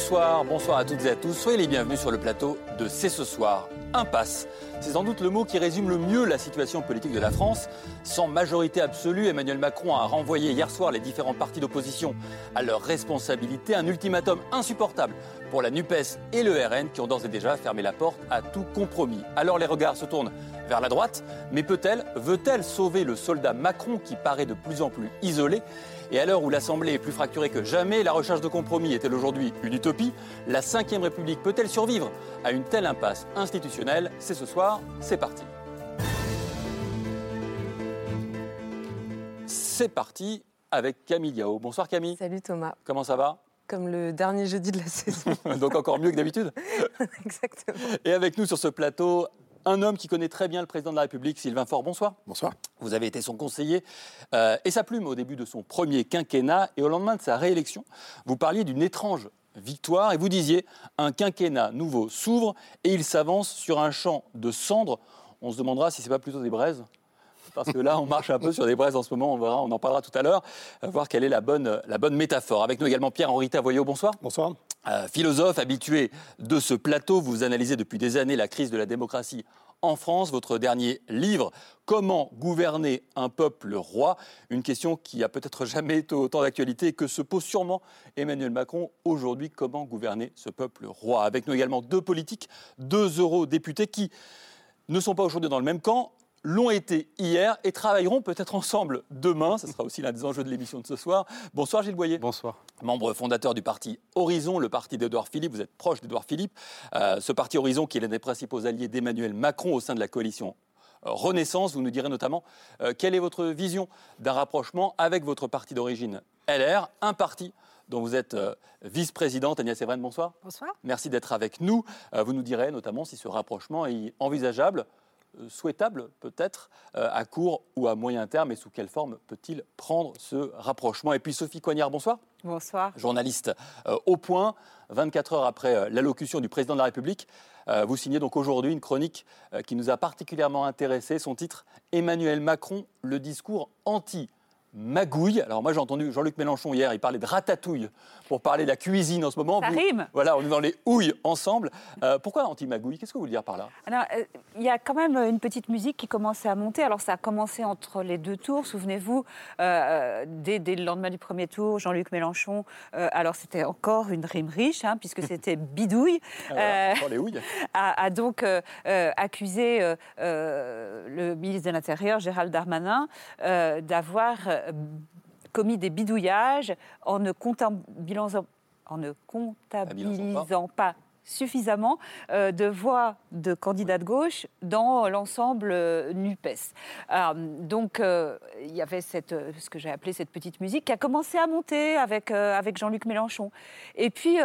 Bonsoir, bonsoir à toutes et à tous. Soyez les bienvenus sur le plateau de C'est ce soir. Impasse. C'est sans doute le mot qui résume le mieux la situation politique de la France. Sans majorité absolue, Emmanuel Macron a renvoyé hier soir les différents partis d'opposition à leur responsabilité. Un ultimatum insupportable pour la NUPES et le RN qui ont d'ores et déjà fermé la porte à tout compromis. Alors les regards se tournent vers la droite, mais peut-elle, veut-elle sauver le soldat Macron qui paraît de plus en plus isolé? Et à l'heure où l'Assemblée est plus fracturée que jamais, la recherche de compromis est-elle aujourd'hui une utopie? La Ve République peut-elle survivre? À une telle impasse institutionnelle C'est ce soir, c'est parti. C'est parti avec Camille Yao. Bonsoir Camille. Salut Thomas. Comment ça va? Comme le dernier jeudi de la saison. Donc encore mieux que d'habitude. Exactement. Et avec nous sur ce plateau, un homme qui connaît très bien le président de la République, Sylvain Faure. Bonsoir. Bonsoir. Vous avez été son conseiller euh, et sa plume au début de son premier quinquennat et au lendemain de sa réélection. Vous parliez d'une étrange victoire et vous disiez un quinquennat nouveau s'ouvre et il s'avance sur un champ de cendres. On se demandera si ce n'est pas plutôt des braises parce que là, on marche un peu sur des braises en ce moment, on verra, on en parlera tout à l'heure, voir quelle est la bonne, la bonne métaphore. Avec nous également Pierre-Henri Tavoyot, bonsoir. Bonsoir. Euh, philosophe habitué de ce plateau, vous analysez depuis des années la crise de la démocratie en France. Votre dernier livre, Comment gouverner un peuple roi Une question qui a peut-être jamais été autant d'actualité que se pose sûrement Emmanuel Macron aujourd'hui. Comment gouverner ce peuple roi? Avec nous également deux politiques, deux eurodéputés qui ne sont pas aujourd'hui dans le même camp, l'ont été hier et travailleront peut-être ensemble demain. Ce sera aussi l'un des enjeux de l'émission de ce soir. Bonsoir Gilles Boyer. Bonsoir. Membre fondateur du parti Horizon, le parti d'Edouard Philippe. Vous êtes proche d'Edouard Philippe. Euh, ce parti Horizon qui est l'un des principaux alliés d'Emmanuel Macron au sein de la coalition euh, Renaissance. Vous nous direz notamment euh, quelle est votre vision d'un rapprochement avec votre parti d'origine LR, un parti dont vous êtes vice-présidente. Agnès Evren, bonsoir. Bonsoir. Merci d'être avec nous. vous nous direz notamment si ce rapprochement est envisageable euh, souhaitable peut-être euh, à court ou à moyen terme et sous quelle forme peut-il prendre ce rapprochement? Et puis Sophie Coignard, bonsoir. Bonsoir. Journaliste euh, au point, 24 heures après l'allocution du président de la République, vous signez donc aujourd'hui une chronique qui nous a particulièrement intéressé. Son titre Emmanuel Macron, le discours anti magouille. Alors moi j'ai entendu Jean-Luc Mélenchon hier, il parlait de ratatouille pour parler de la cuisine en ce moment. Ça rime. Voilà, on est dans les houilles ensemble. Euh, pourquoi anti-magouille? Qu'est-ce que vous voulez dire par là? Alors, euh, il y a quand même une petite musique qui commençait à monter. Alors ça a commencé entre les deux tours, souvenez-vous, euh, dès, le lendemain du premier tour, Jean-Luc Mélenchon, alors c'était encore une rime riche, hein, puisque c'était bidouille, ah, les houilles. A, a, donc accusé le ministre de l'Intérieur, Gérald Darmanin, d'avoir commis des bidouillages en ne comptabilisant, en ne comptabilisant pas suffisamment euh, de voix de candidats de gauche dans l'ensemble euh, NUPES. donc, il y avait cette, ce que j'ai appelé cette petite musique qui a commencé à monter avec, avec Jean-Luc Mélenchon. Et puis,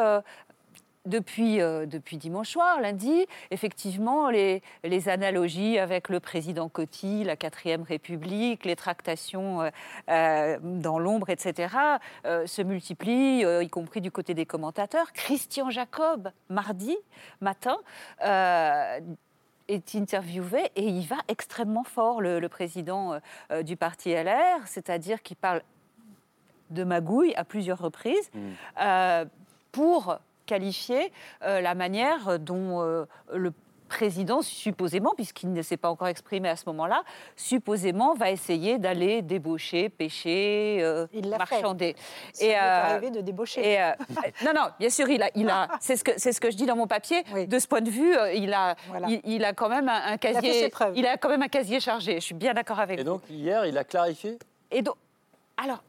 depuis, euh, depuis dimanche soir, lundi, effectivement, les, les, analogies avec le président Coty, la quatrième République, les tractations euh, euh, dans l'ombre, etc., se multiplient, y compris du côté des commentateurs. Christian Jacob, mardi matin, est interviewé et il va extrêmement fort, le, président du parti LR, c'est-à-dire qu'il parle de magouille à plusieurs reprises mmh. pour qualifier euh, la manière dont euh, le président, supposément, puisqu'il ne s'est pas encore exprimé à ce moment-là, supposément va essayer d'aller débaucher, pêcher, euh, il marchander. Fait. Et arrivé de débaucher. non, non, bien sûr, il a, il a. C'est ce que c'est ce que je dis dans mon papier. De ce point de vue, il a, il, a quand même un, casier. Il a, a, quand même un casier chargé. Je suis bien d'accord avec vous. Et donc hier, il a clarifié? Et donc, alors,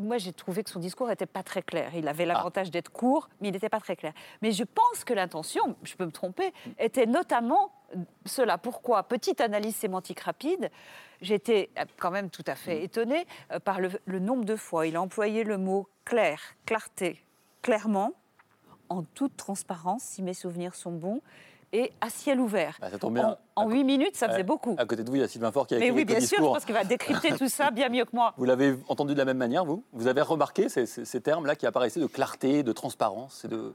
moi, j'ai trouvé que son discours n'était pas très clair. Il avait l'avantage d'être court, mais il n'était pas très clair. Mais je pense que l'intention, je peux me tromper, était notamment cela. Pourquoi? Petite analyse sémantique rapide. J'étais quand même tout à fait étonnée euh, par le, le nombre de fois il a employé le mot clair, clarté, clairement, en toute transparence, si mes souvenirs sont bons, et à ciel ouvert. Bah, ça tombe bien. En huit minutes, ça faisait beaucoup. À côté de vous, il y a Sylvain Faure qui a écrit Mais oui, bien sûr, je pense qu'il va décrypter tout ça bien mieux que moi. Vous l'avez entendu de la même manière, vous? Vous avez remarqué ces, ces termes-là qui apparaissaient de clarté, de transparence et de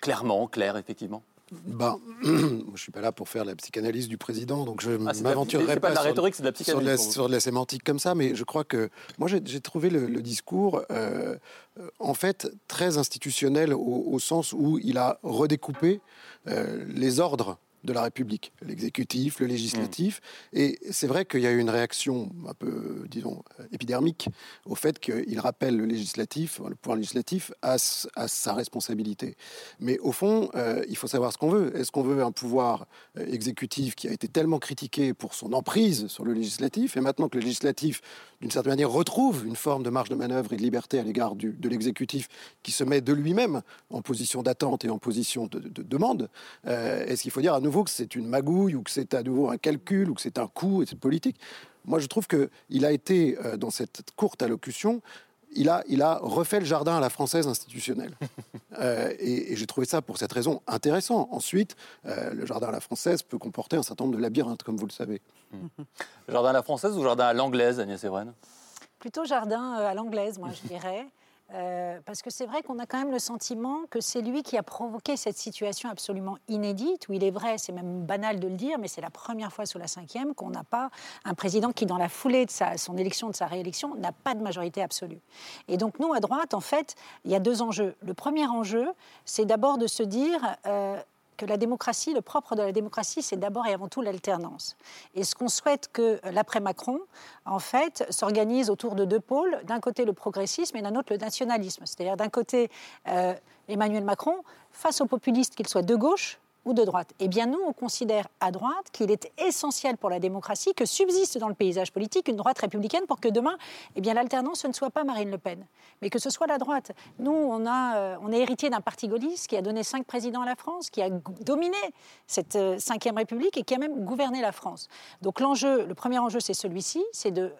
clairement, clair, effectivement? ben, je ne suis pas là pour faire la psychanalyse du président, donc je ah, m'aventurerai pas, de la rhétorique, c'est de la psychanalyse. Sur la, sémantique comme ça, mais je crois que moi j'ai trouvé le, discours euh, en fait très institutionnel au, sens où il a redécoupé euh, les ordres de la République, l'exécutif, le législatif. Mm. Et c'est vrai qu'il y a eu une réaction un peu, disons, épidermique au fait qu'il rappelle le législatif, le pouvoir législatif, à, sa responsabilité. Mais au fond, euh, il faut savoir ce qu'on veut. Est-ce qu'on veut un pouvoir euh, exécutif qui a été tellement critiqué pour son emprise sur le législatif, et maintenant que le législatif, d'une certaine manière, retrouve une forme de marge de manœuvre et de liberté à l'égard de l'exécutif qui se met de lui-même en position d'attente et en position de, demande, euh, est-ce qu'il faut dire à nouveau que c'est une magouille ou que c'est à nouveau un calcul ou que c'est un coup et c'est politique? Moi, je trouve qu'il a été, euh, dans cette courte allocution, il a, il a refait le jardin à la française institutionnelle. Euh, et, j'ai trouvé ça, pour cette raison, intéressant. Ensuite, euh, le jardin à la française peut comporter un certain nombre de labyrinthes, comme vous le savez. Le jardin à la française ou jardin à l'anglaise, Agnès Evren? Plutôt jardin à l'anglaise, moi, je dirais. Euh, parce que c'est vrai qu'on a quand même le sentiment que c'est lui qui a provoqué cette situation absolument inédite, où il est vrai, c'est même banal de le dire, mais c'est la première fois sous la cinquième qu'on n'a pas un président qui, dans la foulée de sa, son élection, de sa réélection, n'a pas de majorité absolue. Et donc nous, à droite, en fait, il y a deux enjeux. Le premier enjeu, c'est d'abord de se dire, euh, que la démocratie, le propre de la démocratie, c'est d'abord et avant tout l'alternance. Et ce qu'on souhaite que l'après-Macron, en fait, s'organise autour de deux pôles. D'un côté, le progressisme et d'un autre, le nationalisme. C'est-à-dire, d'un côté, euh, Emmanuel Macron, face aux populistes, qu'ils soient de gauche ou de droite Eh bien, nous, on considère à droite qu'il est essentiel pour la démocratie que subsiste dans le paysage politique une droite républicaine pour que demain, eh bien, l'alternance, ce ne soit pas Marine Le Pen, mais que ce soit la droite. Nous, on, a, euh, on est héritier d'un parti gaulliste qui a donné cinq présidents à la France, qui a dominé cette euh, cinquième République et qui a même gouverné la France. Donc l'enjeu, le premier enjeu, c'est celui-ci, c'est de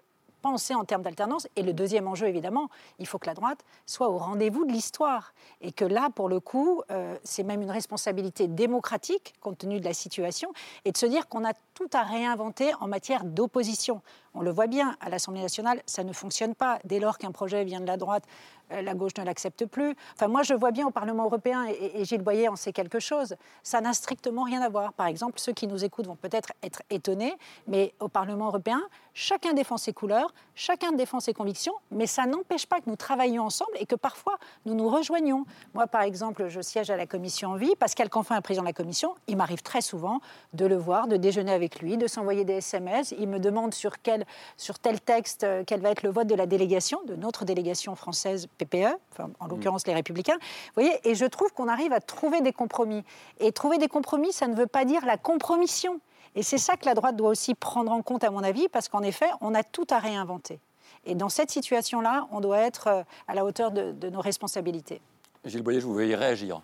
penser en termes d'alternance. Et le deuxième enjeu, évidemment, il faut que la droite soit au rendez-vous de l'histoire. Et que là, pour le coup, euh, c'est même une responsabilité démocratique, compte tenu de la situation, et de se dire qu'on a tout à réinventer en matière d'opposition. On le voit bien, à l'Assemblée nationale, ça ne fonctionne pas. Dès lors qu'un projet vient de la droite, euh, la gauche ne l'accepte plus. Enfin, moi, je vois bien au Parlement européen, et, Gilles Boyer en sait quelque chose, ça n'a strictement rien à voir. Par exemple, ceux qui nous écoutent vont peut-être être étonnés, mais au Parlement européen, chacun défend ses couleurs, chacun défend ses convictions, mais ça n'empêche pas que nous travaillions ensemble et que parfois nous nous rejoignons. Moi, par exemple, je siège à la commission en vie. Pascal Canfin est président de la commission. Il m'arrive très souvent de le voir, de déjeuner avec lui, de s'envoyer des SMS. Il me demande sur, quel, sur tel texte euh, quel va être le vote de la délégation, de notre délégation française PPE, enfin, en l'occurrence les Républicains. Vous voyez, et je trouve qu'on arrive à trouver des compromis. Et trouver des compromis, ça ne veut pas dire la compromission. Et c'est ça que la droite doit aussi prendre en compte, à mon avis, parce qu'en effet, on a tout à réinventer. Et dans cette situation-là, on doit être euh, à la hauteur de, nos responsabilités. Gilles Boyer, je vous voyez réagir.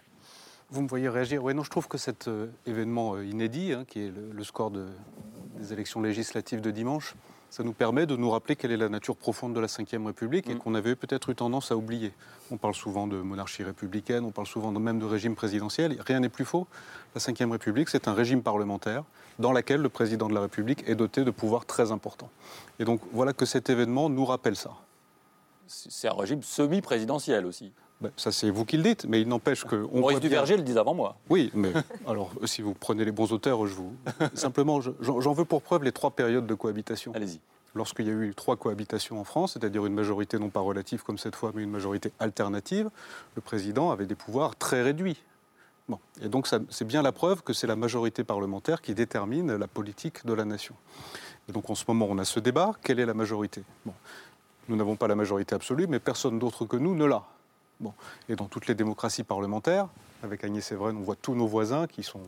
Vous me voyez réagir Oui, non, je trouve que cet euh, événement euh, inédit, hein, qui est le, score des élections législatives de dimanche, ça nous permet de nous rappeler quelle est la nature profonde de la Ve République et mm. qu'on avait peut-être eu tendance à oublier. On parle souvent de monarchie républicaine, on parle souvent même de régime présidentiel. Rien n'est plus faux. La Ve République, c'est un régime parlementaire dans lequel le président de la République est doté de pouvoirs très importants. Et donc voilà que cet événement nous rappelle ça. C'est un régime semi-présidentiel aussi. Ben, ça, c'est vous qui le dites, mais il n'empêche que. On Maurice Duverger le disait avant moi. Oui, mais alors, si vous prenez les bons auteurs, je vous. Simplement, j'en veux pour preuve les trois périodes de cohabitation. Allez-y. Lorsqu'il y a eu trois cohabitations en France, c'est-à-dire une majorité non pas relative comme cette fois, mais une majorité alternative, le président avait des pouvoirs très réduits. Bon. Et donc, c'est bien la preuve que c'est la majorité parlementaire qui détermine la politique de la nation. Et donc, en ce moment, on a ce débat. Quelle est la majorité? Bon. Nous n'avons pas la majorité absolue, mais personne d'autre que nous ne l'a. Et dans toutes les démocraties parlementaires, avec Agnès Evren, on voit tous nos voisins qui sont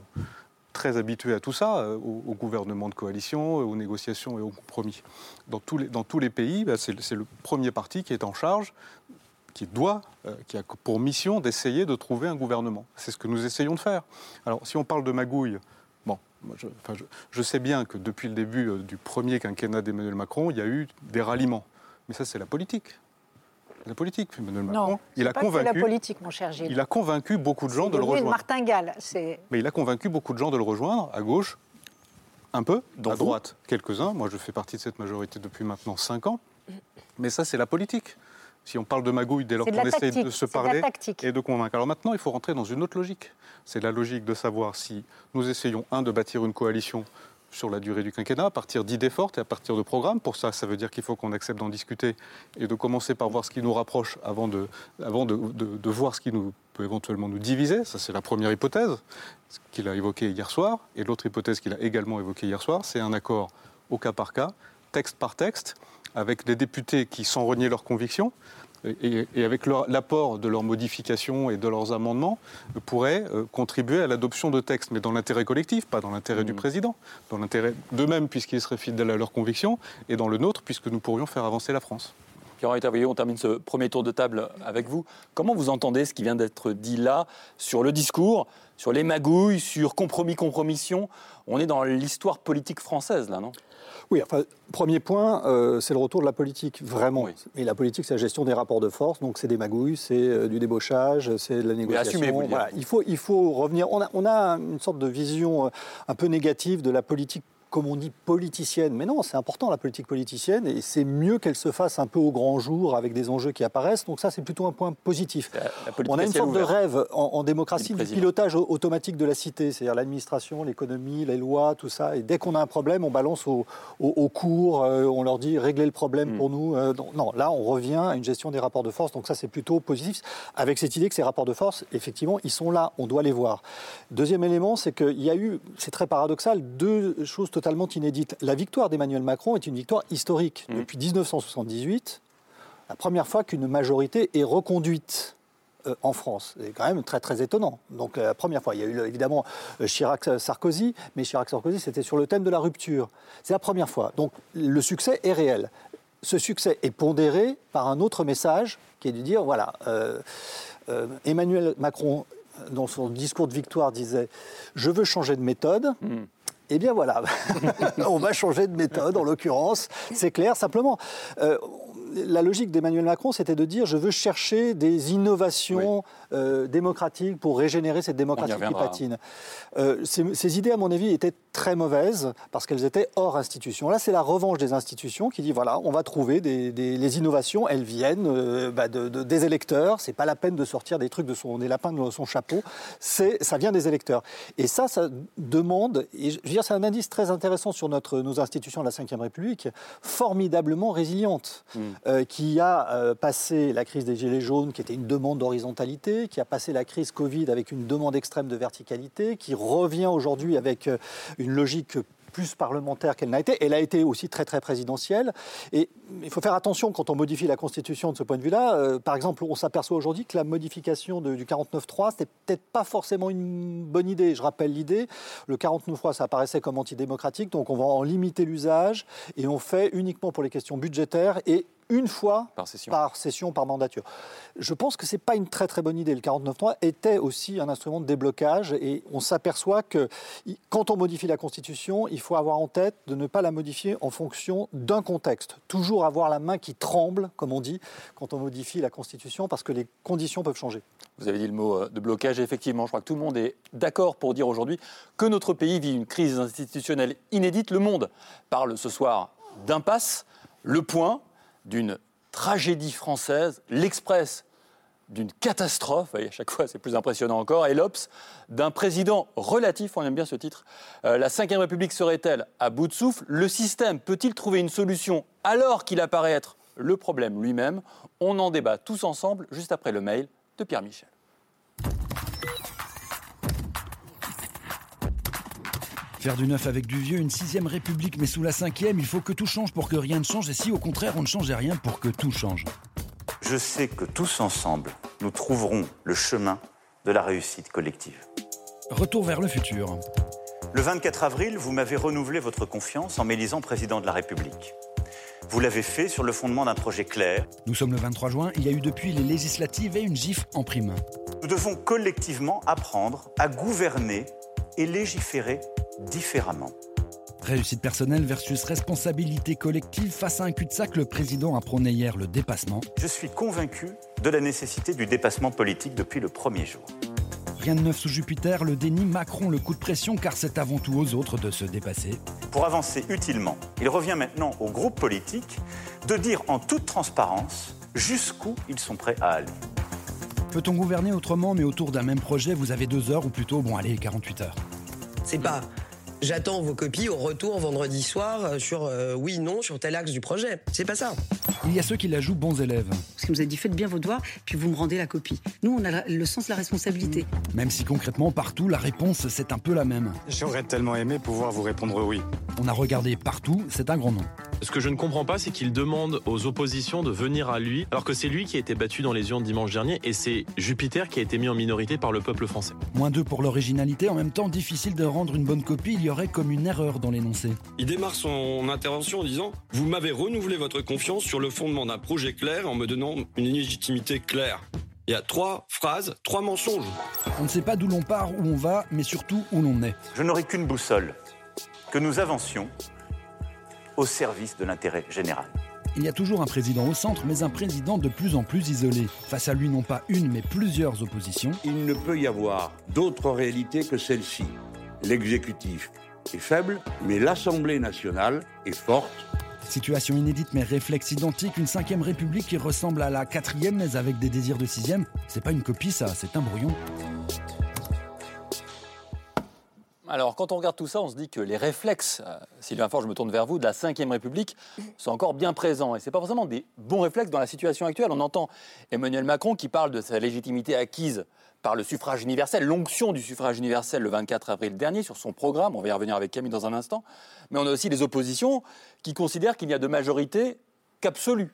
très habitués à tout ça, euh, au, gouvernement de coalition, aux négociations et aux compromis. Dans tous les, pays, bah, c'est le premier parti qui est en charge, qui doit, euh, qui a pour mission d'essayer de trouver un gouvernement. C'est ce que nous essayons de faire. Alors, si on parle de magouille, bon, je, sais bien que depuis le début euh, du premier quinquennat d'Emmanuel Macron, il y a eu des ralliements. Mais ça, c'est la politique. La politique, Emmanuel Non, Macron. Il a pas que c'est la convaincu. politique, mon cher Gilles. Il a convaincu beaucoup de gens de le rejoindre. martingale. C'est Mais il a convaincu beaucoup de gens de le rejoindre, à gauche, un peu, à vous droite, quelques-uns. Moi, je fais partie de cette majorité depuis maintenant 5 ans. Mais ça, c'est la politique. Si on parle de magouille dès lors qu'on essaie de se c'est de la parler tactique. et de convaincre. Alors maintenant, il faut rentrer dans une autre logique. C'est la logique de savoir si nous essayons, un, de bâtir une coalition sur la durée du quinquennat, à partir d'idées fortes et à partir de programmes. Pour ça, ça veut dire qu'il faut qu'on accepte d'en discuter et de commencer par voir ce qui nous rapproche avant de, voir ce qui nous, peut éventuellement nous diviser. Ça, c'est la première hypothèse qu'il a évoqué hier soir. Et l'autre hypothèse qu'il a également évoquée hier soir, c'est un accord au cas par cas, texte par texte, avec des députés qui, sans renier leurs convictions, et, et avec l'apport de leurs modifications et de leurs amendements, euh, pourraient euh, contribuer à l'adoption de textes, mais dans l'intérêt collectif, pas dans l'intérêt du président, dans l'intérêt d'eux-mêmes, puisqu'ils seraient fidèles à leurs convictions, et dans le nôtre, puisque nous pourrions faire avancer la France. Tabriot, on termine ce premier tour de table avec vous. Comment vous entendez ce qui vient d'être dit là sur le discours, sur les magouilles, sur compromis, compromission? On est dans l'histoire politique française, là, non? Oui, enfin, premier point, euh, c'est le retour de la politique, vraiment. Oui. Et la politique, c'est la gestion des rapports de force, donc c'est des magouilles, c'est euh, du débauchage, c'est de la négociation. assumez, vous le Voilà, dites. il, faut, il faut revenir. On a, on a une sorte de vision euh, un peu négative de la politique comme on dit, politicienne. Mais non, c'est important la politique politicienne et c'est mieux qu'elle se fasse un peu au grand jour avec des enjeux qui apparaissent. Donc ça, c'est plutôt un point positif. La- la politique On a une sorte de rêve en, démocratie du pilotage au- automatique de la cité, c'est-à-dire l'administration, l'économie, les lois, tout ça. Et dès qu'on a un problème, on balance au, au, au cours, euh, on leur dit réglez le problème Mm. pour nous. Euh, donc, non, là, on revient à une gestion des rapports de force. Donc ça, c'est plutôt positif. Avec cette idée que ces rapports de force, effectivement, ils sont là, on doit les voir. Deuxième élément, c'est qu'il y a eu, c'est très paradoxal, deux choses totalement inédites. La victoire d'Emmanuel Macron est une victoire historique. Mm. Depuis 1978, la première fois qu'une majorité est reconduite euh, en France. C'est quand même très très étonnant. Donc la première fois, il y a eu évidemment euh, Chirac-Sarkozy, mais Chirac-Sarkozy c'était sur le thème de la rupture. C'est la première fois. Donc le succès est réel. Ce succès est pondéré par un autre message qui est de dire voilà, euh, euh, Emmanuel Macron dans son discours de victoire disait je veux changer de méthode. Mm. Eh bien voilà, on va changer de méthode en l'occurrence, c'est clair, simplement. euh, la logique d'Emmanuel Macron, c'était de dire je veux chercher des innovations euh, démocratiques pour régénérer cette démocratie qui patine. Euh, ces, ces idées, à mon avis, étaient très mauvaises parce qu'elles étaient hors institution. Là, c'est la revanche des institutions qui dit voilà, on va trouver des, des- les innovations, elles viennent euh, bah, de- de- des électeurs. C'est pas la peine de sortir des trucs de son, des lapins de son chapeau. C'est, ça vient des électeurs. Et ça, ça demande. Et je veux dire, c'est un indice très intéressant sur notre, nos institutions de la Ve République, formidablement résilientes euh, qui a euh, passé la crise des Gilets jaunes, qui était une demande d'horizontalité, qui a passé la crise Covid avec une demande extrême de verticalité, qui revient aujourd'hui avec euh, une logique plus parlementaire qu'elle n'a été. Elle a été aussi très très présidentielle. Et il faut faire attention quand on modifie la Constitution de ce point de vue-là. Par exemple, on s'aperçoit aujourd'hui que la modification de- du 49.3, c'était peut-être pas forcément une bonne idée. Je rappelle l'idée. Le 49.3, ça apparaissait comme antidémocratique, donc on va en limiter l'usage et on fait uniquement pour les questions budgétaires et une fois Par session. par session, par mandature. Je pense que ce n'est pas une très très bonne idée. Le 49.3 était aussi un instrument de déblocage et on s'aperçoit que quand on modifie la Constitution, il faut avoir en tête de ne pas la modifier en fonction d'un contexte. Toujours avoir la main qui tremble, comme on dit, quand on modifie la Constitution, parce que les conditions peuvent changer. Vous avez dit le mot euh, de blocage, et effectivement, je crois que tout le monde est d'accord pour dire aujourd'hui que notre pays vit une crise institutionnelle inédite. Le monde parle ce soir d'impasse, le point d'une tragédie française, l'Express d'une catastrophe, voyez, à chaque fois c'est plus impressionnant encore, et l'Obs d'un président relatif, on aime bien ce titre. Euh, la Ve République serait-elle à bout de souffle? Le système peut-il trouver une solution alors qu'il apparaît être le problème lui-même? On en débat tous ensemble juste après le mail de Pierre Michel. Faire du neuf avec du vieux, une sixième république, mais sous la cinquième, il faut que tout change pour que rien ne change, et si au contraire on ne changeait rien pour que tout change. Je sais que tous ensemble, nous trouverons le chemin de la réussite collective. Retour vers le futur. Le 24 avril, vous m'avez renouvelé votre confiance en m'élisant président de la République. Vous l'avez fait sur le fondement d'un projet clair. Nous sommes le 23 juin, il y a eu depuis les législatives et une gifle en prime. Nous devons collectivement apprendre à gouverner et légiférer différemment. Réussite personnelle versus responsabilité collective. Face à un cul-de-sac, le président a prôné hier le dépassement. Je suis convaincu de la nécessité du dépassement politique depuis le premier jour. Rien de neuf sous Jupiter, le déni Macron le coup de pression car c'est avant tout aux autres de se dépasser. Pour avancer utilement, il revient maintenant aux groupes politiques de dire en toute transparence jusqu'où ils sont prêts à aller. Peut-on gouverner autrement mais autour d'un même projet Vous avez deux heures ou plutôt, bon allez, 48 heures? C'est pas j'attends vos copies au retour vendredi soir euh, sur euh, oui, non, sur tel axe du projet. C'est pas ça. Il y a ceux qui la jouent bons élèves. Parce que vous avez dit faites bien vos devoirs, puis vous me rendez la copie. Nous, on a le sens de la responsabilité. Même si concrètement, partout, la réponse, c'est un peu la même. J'aurais tellement aimé pouvoir vous répondre oui. On a regardé partout, c'est un grand nom. Ce que je ne comprends pas, c'est qu'il demande aux oppositions de venir à lui, alors que c'est lui qui a été battu dans les urnes dimanche dernier, et c'est Jupiter qui a été mis en minorité par le peuple français. Moins deux pour l'originalité, en même temps difficile de rendre une bonne copie, il y aurait comme une erreur dans l'énoncé. Il démarre son intervention en disant Vous m'avez renouvelé votre confiance sur le fondement d'un projet clair en me donnant une légitimité claire. Il y a trois phrases, trois mensonges. On ne sait pas d'où l'on part, où on va, mais surtout où l'on est. Je n'aurai qu'une boussole, que nous avancions au service de l'intérêt général. Il y a toujours un président au centre, mais un président de plus en plus isolé. Face à lui, non pas une, mais plusieurs oppositions. Il ne peut y avoir d'autre réalité que celle-ci. L'exécutif est faible, mais l'Assemblée nationale est forte. Situation inédite mais réflexe identique, une cinquième république qui ressemble à la quatrième mais avec des désirs de sixième. C'est pas une copie ça, c'est un brouillon. Alors, quand on regarde tout ça, on se dit que les réflexes, euh, Sylvain Faure, je me tourne vers vous, de la Ve République sont encore bien présents. Et ce n'est pas forcément des bons réflexes dans la situation actuelle. On entend Emmanuel Macron qui parle de sa légitimité acquise par le suffrage universel, l'onction du suffrage universel le 24 avril dernier sur son programme. On va y revenir avec Camille dans un instant. Mais on a aussi des oppositions qui considèrent qu'il n'y a de majorité qu'absolue.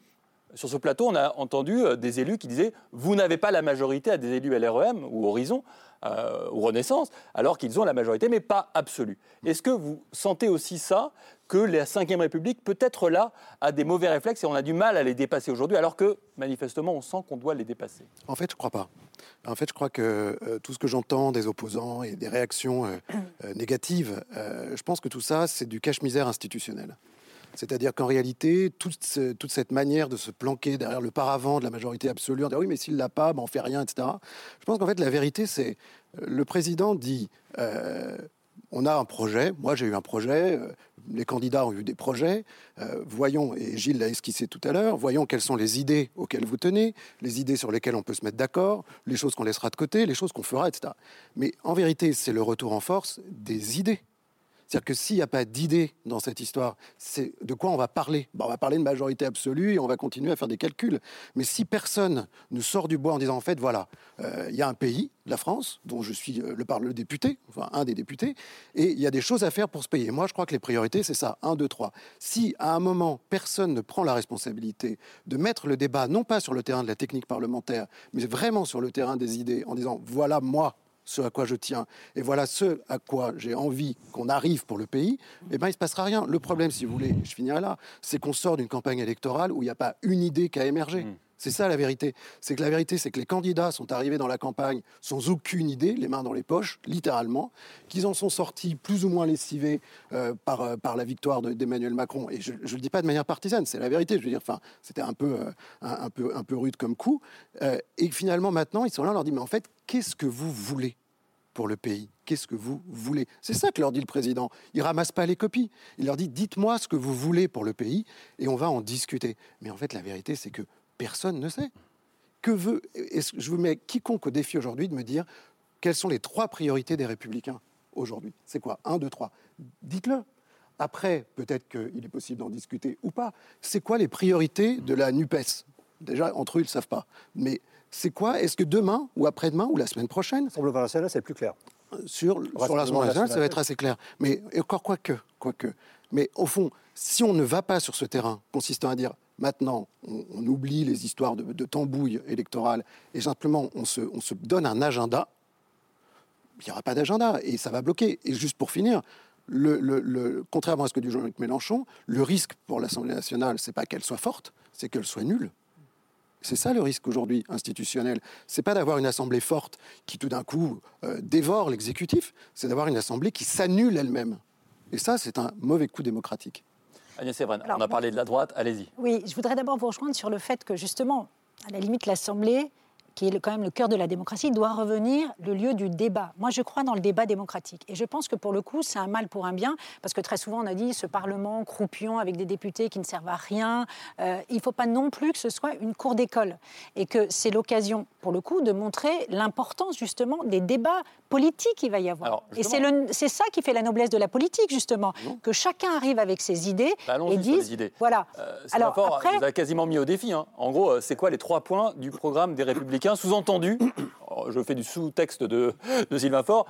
Sur ce plateau, on a entendu euh, des élus qui disaient Vous n'avez pas la majorité à des élus LREM ou Horizon euh, ou Renaissance, alors qu'ils ont la majorité, mais pas absolue. Est-ce que vous sentez aussi ça, que la Ve République peut être là à des mauvais réflexes et on a du mal à les dépasser aujourd'hui, alors que manifestement on sent qu'on doit les dépasser En fait, je ne crois pas. En fait, je crois que euh, tout ce que j'entends des opposants et des réactions négatives, je pense que tout ça, c'est du cache-misère institutionnel. C'est-à-dire qu'en réalité, toute, cette manière de se planquer derrière le paravent de la majorité absolue, en disant oui, mais s'il l'a pas, ben on fait rien, etc. Je pense qu'en fait, la vérité, c'est euh, le président dit euh, on a un projet, moi j'ai eu un projet, euh, les candidats ont eu des projets, voyons, et Gilles l'a esquissé tout à l'heure, voyons quelles sont les idées auxquelles vous tenez, les idées sur lesquelles on peut se mettre d'accord, les choses qu'on laissera de côté, les choses qu'on fera, etc. Mais en vérité, c'est le retour en force des idées. C'est-à-dire que s'il n'y a pas d'idée dans cette histoire, c'est de quoi on va parler? On va parler de majorité absolue et on va continuer à faire des calculs. Mais si personne ne sort du bois en disant, en fait, voilà, euh, il y a un pays, la France, dont je suis euh, le, le député, enfin un des députés, et il y a des choses à faire pour ce pays. Et moi, je crois que les priorités, c'est ça, un, deux, trois. Si à un moment, personne ne prend la responsabilité de mettre le débat, non pas sur le terrain de la technique parlementaire, mais vraiment sur le terrain des idées, en disant, voilà, moi, ce à quoi je tiens, et voilà ce à quoi j'ai envie qu'on arrive pour le pays, eh ben, il ne se passera rien. Le problème, si vous voulez, je finirai là, c'est qu'on sort d'une campagne électorale où il n'y a pas une idée qui a émergé. Mmh. C'est ça la vérité. C'est que la vérité, c'est que les candidats sont arrivés dans la campagne sans aucune idée, les mains dans les poches, littéralement, qu'ils en sont sortis plus ou moins lessivés euh, par, euh, par la victoire d'Emmanuel Macron. Et je ne le dis pas de manière partisane, c'est la vérité. Je veux dire, enfin, c'était un peu, euh, un, peu, un peu rude comme coup. et finalement, maintenant, ils sont là, on leur dit, mais en fait, qu'est-ce que vous voulez pour le pays? Qu'est-ce que vous voulez? C'est ça que leur dit le président. Il ramasse pas les copies. Il leur dit dites-moi ce que vous voulez pour le pays et on va en discuter. Mais en fait, la vérité, c'est que personne ne sait. Que veut Je vous mets quiconque au défi aujourd'hui de me dire quelles sont les trois priorités des Républicains aujourd'hui? C'est quoi? Un, deux, trois. Dites-le. Après, peut-être qu'il est possible d'en discuter ou pas. C'est quoi les priorités de la NUPES? Déjà, entre eux, ils ne savent pas. Mais c'est quoi? Est-ce que demain ou après-demain ou la semaine prochaine? Sur le national, c'est plus clair. Sur, sur l'Assemblée nationale, ça va être assez clair. Mais encore quoi que, quoi que. Mais au fond, si on ne va pas sur ce terrain consistant à dire maintenant, on, oublie les histoires de, de, tambouille électorale et simplement on se, on se donne un agenda, il n'y aura pas d'agenda et ça va bloquer. Et juste pour finir, contrairement à ce que dit Jean-Luc Mélenchon, le risque pour l'Assemblée nationale, c'est pas qu'elle soit forte, c'est qu'elle soit nulle. C'est ça le risque aujourd'hui institutionnel. C'est pas d'avoir une assemblée forte qui tout d'un coup euh, dévore l'exécutif, c'est d'avoir une assemblée qui s'annule elle-même. Et ça, c'est un mauvais coup démocratique. Agnès Evren, on a parlé de la droite, allez-y. Oui, je voudrais d'abord vous rejoindre sur le fait que justement, à la limite, l'Assemblée, qui est quand même le cœur de la démocratie, doit revenir le lieu du débat. Moi, je crois dans le débat démocratique. Et je pense que pour le coup, c'est un mal pour un bien, parce que très souvent, on a dit ce Parlement croupion avec des députés qui ne servent à rien. Euh, il ne faut pas non plus que ce soit une cour d'école. Et que c'est l'occasion, pour le coup, de montrer l'importance justement des débats politiques qu'il va y avoir. Alors, Et c'est ça qui fait la noblesse de la politique, justement. Que chacun arrive avec ses idées Bah, et dise, idées. voilà. Euh, Alors Faure après, vous a quasiment mis au défi. hein. En gros, euh, c'est quoi les trois points du programme des Républicains Sous-entendu, oh, je fais du sous-texte de, de Sylvain Faure,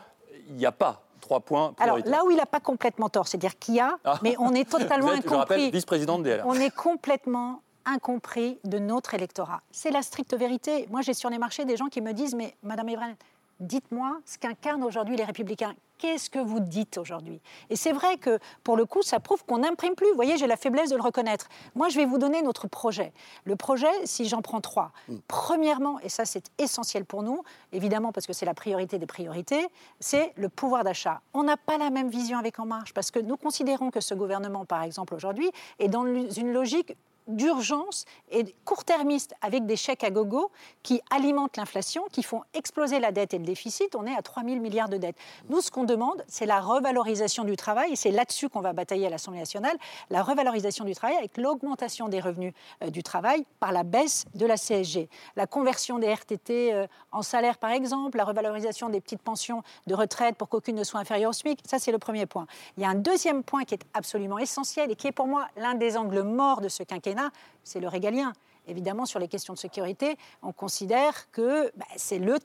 il n'y a pas trois points Alors là où il n'a pas complètement tort, c'est-à-dire qu'il y a, Ah. mais on est totalement Vous êtes, incompris. vice-présidente des LR. On est complètement incompris de notre électorat. C'est la stricte vérité. Moi, j'ai sur les marchés des gens qui me disent, mais Madame Evren, dites-moi ce qu'incarnent aujourd'hui les Républicains. Qu'est-ce que vous dites aujourd'hui? Et c'est vrai que, pour le coup, ça prouve qu'on n'imprime plus. Vous voyez, j'ai la faiblesse de le reconnaître. Moi, je vais vous donner notre projet. Le projet, si j'en prends trois. Premièrement, et ça c'est essentiel pour nous, évidemment parce que c'est la priorité des priorités, c'est le pouvoir d'achat. On n'a pas la même vision avec En Marche, parce que nous considérons que ce gouvernement, par exemple, aujourd'hui, est dans une logique d'urgence et court-termiste avec des chèques à gogo qui alimentent l'inflation, qui font exploser la dette et le déficit. On est à 3 000 milliards de dettes. Nous, ce qu'on demande, c'est la revalorisation du travail et c'est là-dessus qu'on va batailler à l'Assemblée nationale, la revalorisation du travail avec l'augmentation des revenus euh, du travail par la baisse de la CSG, la conversion des RTT euh, en salaire par exemple, la revalorisation des petites pensions de retraite pour qu'aucune ne soit inférieure au SMIC. Ça, c'est le premier point. Il y a un deuxième point qui est absolument essentiel et qui est pour moi l'un des angles morts de ce quinquennat, c'est le régalien. Évidemment, sur les questions de sécurité, on considère que bah, c'est le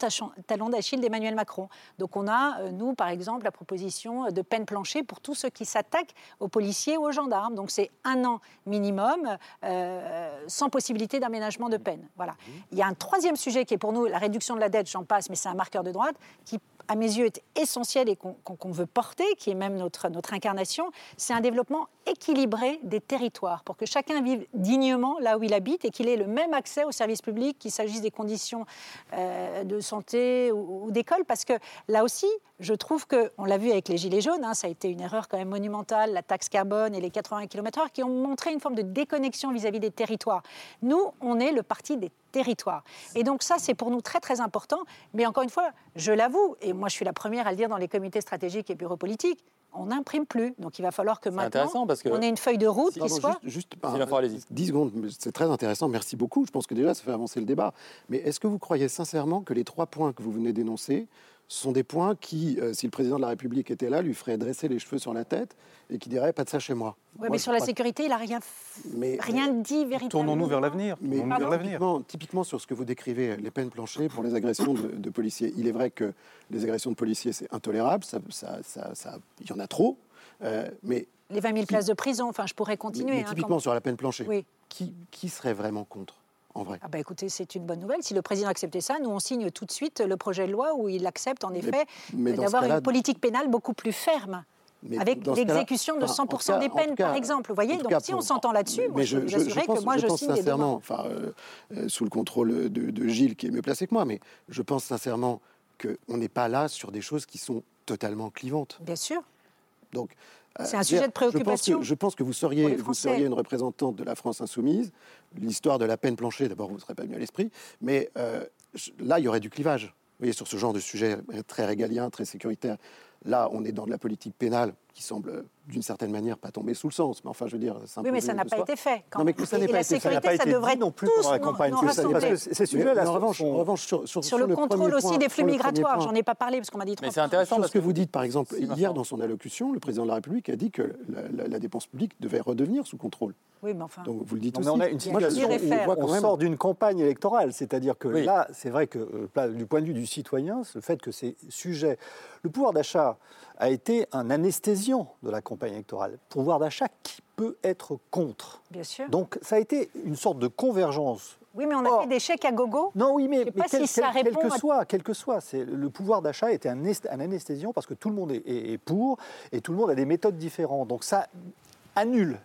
talon d'Achille d'Emmanuel Macron. Donc on a, euh, nous, par exemple, la proposition de peine plancher pour tous ceux qui s'attaquent aux policiers ou aux gendarmes. Donc c'est un an minimum, euh, sans possibilité d'aménagement de peine. Voilà. Il y a un troisième sujet qui est pour nous la réduction de la dette, j'en passe, mais c'est un marqueur de droite, qui à mes yeux, est essentiel et qu'on veut porter, qui est même notre, notre incarnation, c'est un développement équilibré des territoires pour que chacun vive dignement là où il habite et qu'il ait le même accès aux services publics, qu'il s'agisse des conditions euh, de santé ou, ou d'école. Parce que là aussi, je trouve que, on l'a vu avec les Gilets jaunes, hein, ça a été une erreur quand même monumentale, la taxe carbone et les 80 km/h qui ont montré une forme de déconnexion vis-à-vis des territoires. Nous, on est le parti des territoires. Et donc ça, c'est pour nous très très important. Mais encore une fois, je l'avoue, et moi je suis la première à le dire dans les comités stratégiques et bureaux politiques, on n'imprime plus. Donc il va falloir que maintenant, intéressant parce que- on ait une feuille de route qui Pardon, soit... Juste, juste allez-y. 10 secondes, c'est très intéressant, merci beaucoup. Je pense que déjà, ça fait avancer le débat. Mais est-ce que vous croyez sincèrement que les trois points que vous venez d'énoncer sont des points qui, euh, si le président de la République était là, lui feraient dresser les cheveux sur la tête et qui dirait pas de ça chez moi Moi, mais sur la sécurité, il n'a rien, Mais- rien dit véritablement. Tournons-nous vers l'avenir. Mais Tournons-nous vers l'avenir. typiquement, typiquement sur ce que vous décrivez, les peines planchées pour les agressions de, de policiers. Il est vrai que les agressions de policiers, c'est intolérable, ça, ça- ça- ça- il y en a trop. euh, mais, Les 20 000 places de prison, enfin, je pourrais continuer. mais hein, typiquement quand- sur la peine planchée, Oui. qui, qui serait vraiment contre, en vrai Ah bah écoutez, c'est une bonne nouvelle. Si le président acceptait ça, nous on signe tout de suite le projet de loi où il accepte en effet mais d'avoir une politique pénale beaucoup plus ferme. Mais avec l'exécution de enfin, en 100% tout cas- des peines, cas- par exemple. Vous voyez, donc cas, si on s'entend là-dessus, moi je, assurer pense, que moi je, pense signe sincèrement, enfin, euh, euh, sous le contrôle de, de Gilles, qui est mieux placé que moi, mais je pense sincèrement qu'on n'est pas là sur des choses qui sont totalement clivantes. Bien sûr. Donc, euh, C'est un je sujet de dire, je pense que- préoccupation Je pense que, vous, seriez, vous une représentante de la France insoumise. L'histoire de la peine planchée, d'abord, vous ne serez pas venu à l'esprit. Mais euh, là, il y aurait du clivage. Vous voyez, sur ce genre de sujet très régalien, très sécuritaire. Là, on est dans de la politique pénale qui semble, d'une certaine manière, pas tomber sous le sens. Mais enfin, je veux dire, Oui, mais ça n'a pas été fait. Quand Non, mais même. que ça n'ait pas la été fait. Ça n'a pas ça été devrait non plus pendant la campagne, parce que ces Mais- sujets-là mais en revanche, en revanche, sur, sur, Sur le contrôle aussi point- des flux migratoires, j'en ai pas parlé parce qu'on m'a dit Mais c'est intéressant Sur parce ce que vous dites, par exemple, hier dans son allocution, le président de la République a dit que la, la- la dépense publique devait redevenir sous contrôle. Oui, mais enfin. Donc vous le dites Non, mais aussi. on a une situation où on même- sort d'une campagne électorale, c'est-à-dire que là, c'est vrai que euh, là, du point de vue du citoyen, le fait que ces sujets, le pouvoir d'achat a été un anesthésiant de la campagne électorale. Pouvoir d'achat qui peut être contre. Bien sûr. Donc ça a été une sorte de convergence. Oui, mais on a Or- fait des chèques à gogo. Non, oui, mais, mais quel, si ça quel- quel répond que à- soit, quel que soit, c'est le pouvoir d'achat était un, un anesthésiant parce que tout le monde est, est- est pour et tout le monde a des méthodes différentes. Donc ça annule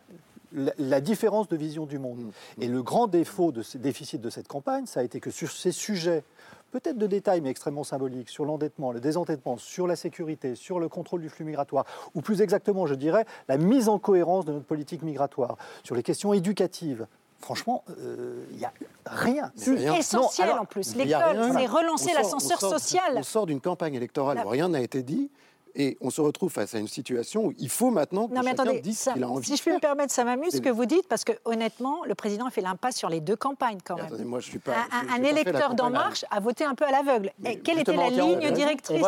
la, la différence de vision du monde. Mm. Et le grand défaut de ce déficit de cette campagne, ça a été que sur ces sujets peut-être de détails, mais extrêmement symboliques, sur l'endettement, le désendettement, sur la sécurité, sur le contrôle du flux migratoire, ou plus exactement, je dirais, la mise en cohérence de notre politique migratoire, sur les questions éducatives, Franchement, il n'y a rien. C'est essentiel en plus. L'école, c'est relancer l'ascenseur social. On sort d'une campagne électorale où rien n'a été dit. Et on se retrouve face à une situation où il faut maintenant que non, mais chacun attendez, dise qu'il a envie Si je peux me permettre, ça m'amuse ce que vous dites, parce que honnêtement, le président a fait l'impasse sur les deux campagnes quand même. Attendez, moi, je suis pas, un, électeur d'En Marche a voté un peu à l'aveugle. Et quelle était la ligne directrice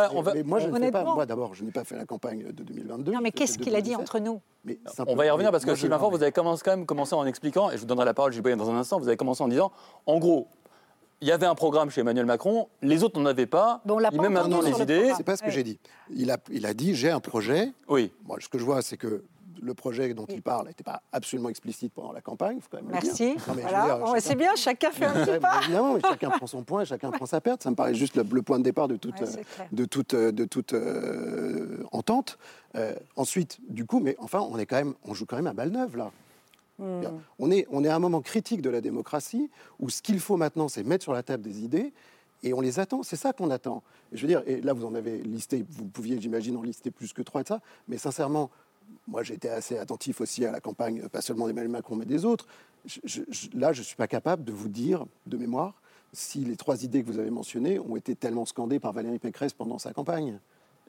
moi, je ne pas. Moi, d'abord, je n'ai pas fait la campagne de 2022. Non, mais qu'est-ce qu'il a dit entre nous mais on va y revenir parce que Sylvain Faure, vous avez commencé, quand même commencé en expliquant, et je vous donnerai la parole, Gilles dans un instant, vous avez commencé en disant, en gros, il y avait un programme chez Emmanuel Macron, les autres n'en avaient pas. Bon, on même maintenant les idées. C'est pas ce que j'ai dit. Il a, il a dit j'ai un projet. Oui. Moi, ce que je vois, c'est que le projet dont il parle n'était pas absolument explicite pendant la campagne. Faut quand même Merci. c'est bien, chacun fait un petit pas. Évidemment, chacun prend son point, chacun prend sa perte. Ça me paraît juste le, point de départ de toute, de toute, de toute euh, entente. Euh, ensuite, du coup, mais enfin, on est quand même, on joue quand même à balle neuve là. Hmm. On, est, on est à un moment critique de la démocratie où ce qu'il faut maintenant, c'est mettre sur la table des idées et on les attend. C'est ça qu'on attend. je veux dire, et là, vous en avez listé, vous pouviez, j'imagine, en lister plus que trois de ça, mais sincèrement, moi, j'étais assez attentif aussi à la campagne, pas seulement d'Emmanuel Macron, mais des autres. là, je ne suis pas capable de vous dire, de mémoire, si les trois idées que vous avez mentionnées ont été tellement scandées par Valérie Pécresse pendant sa campagne.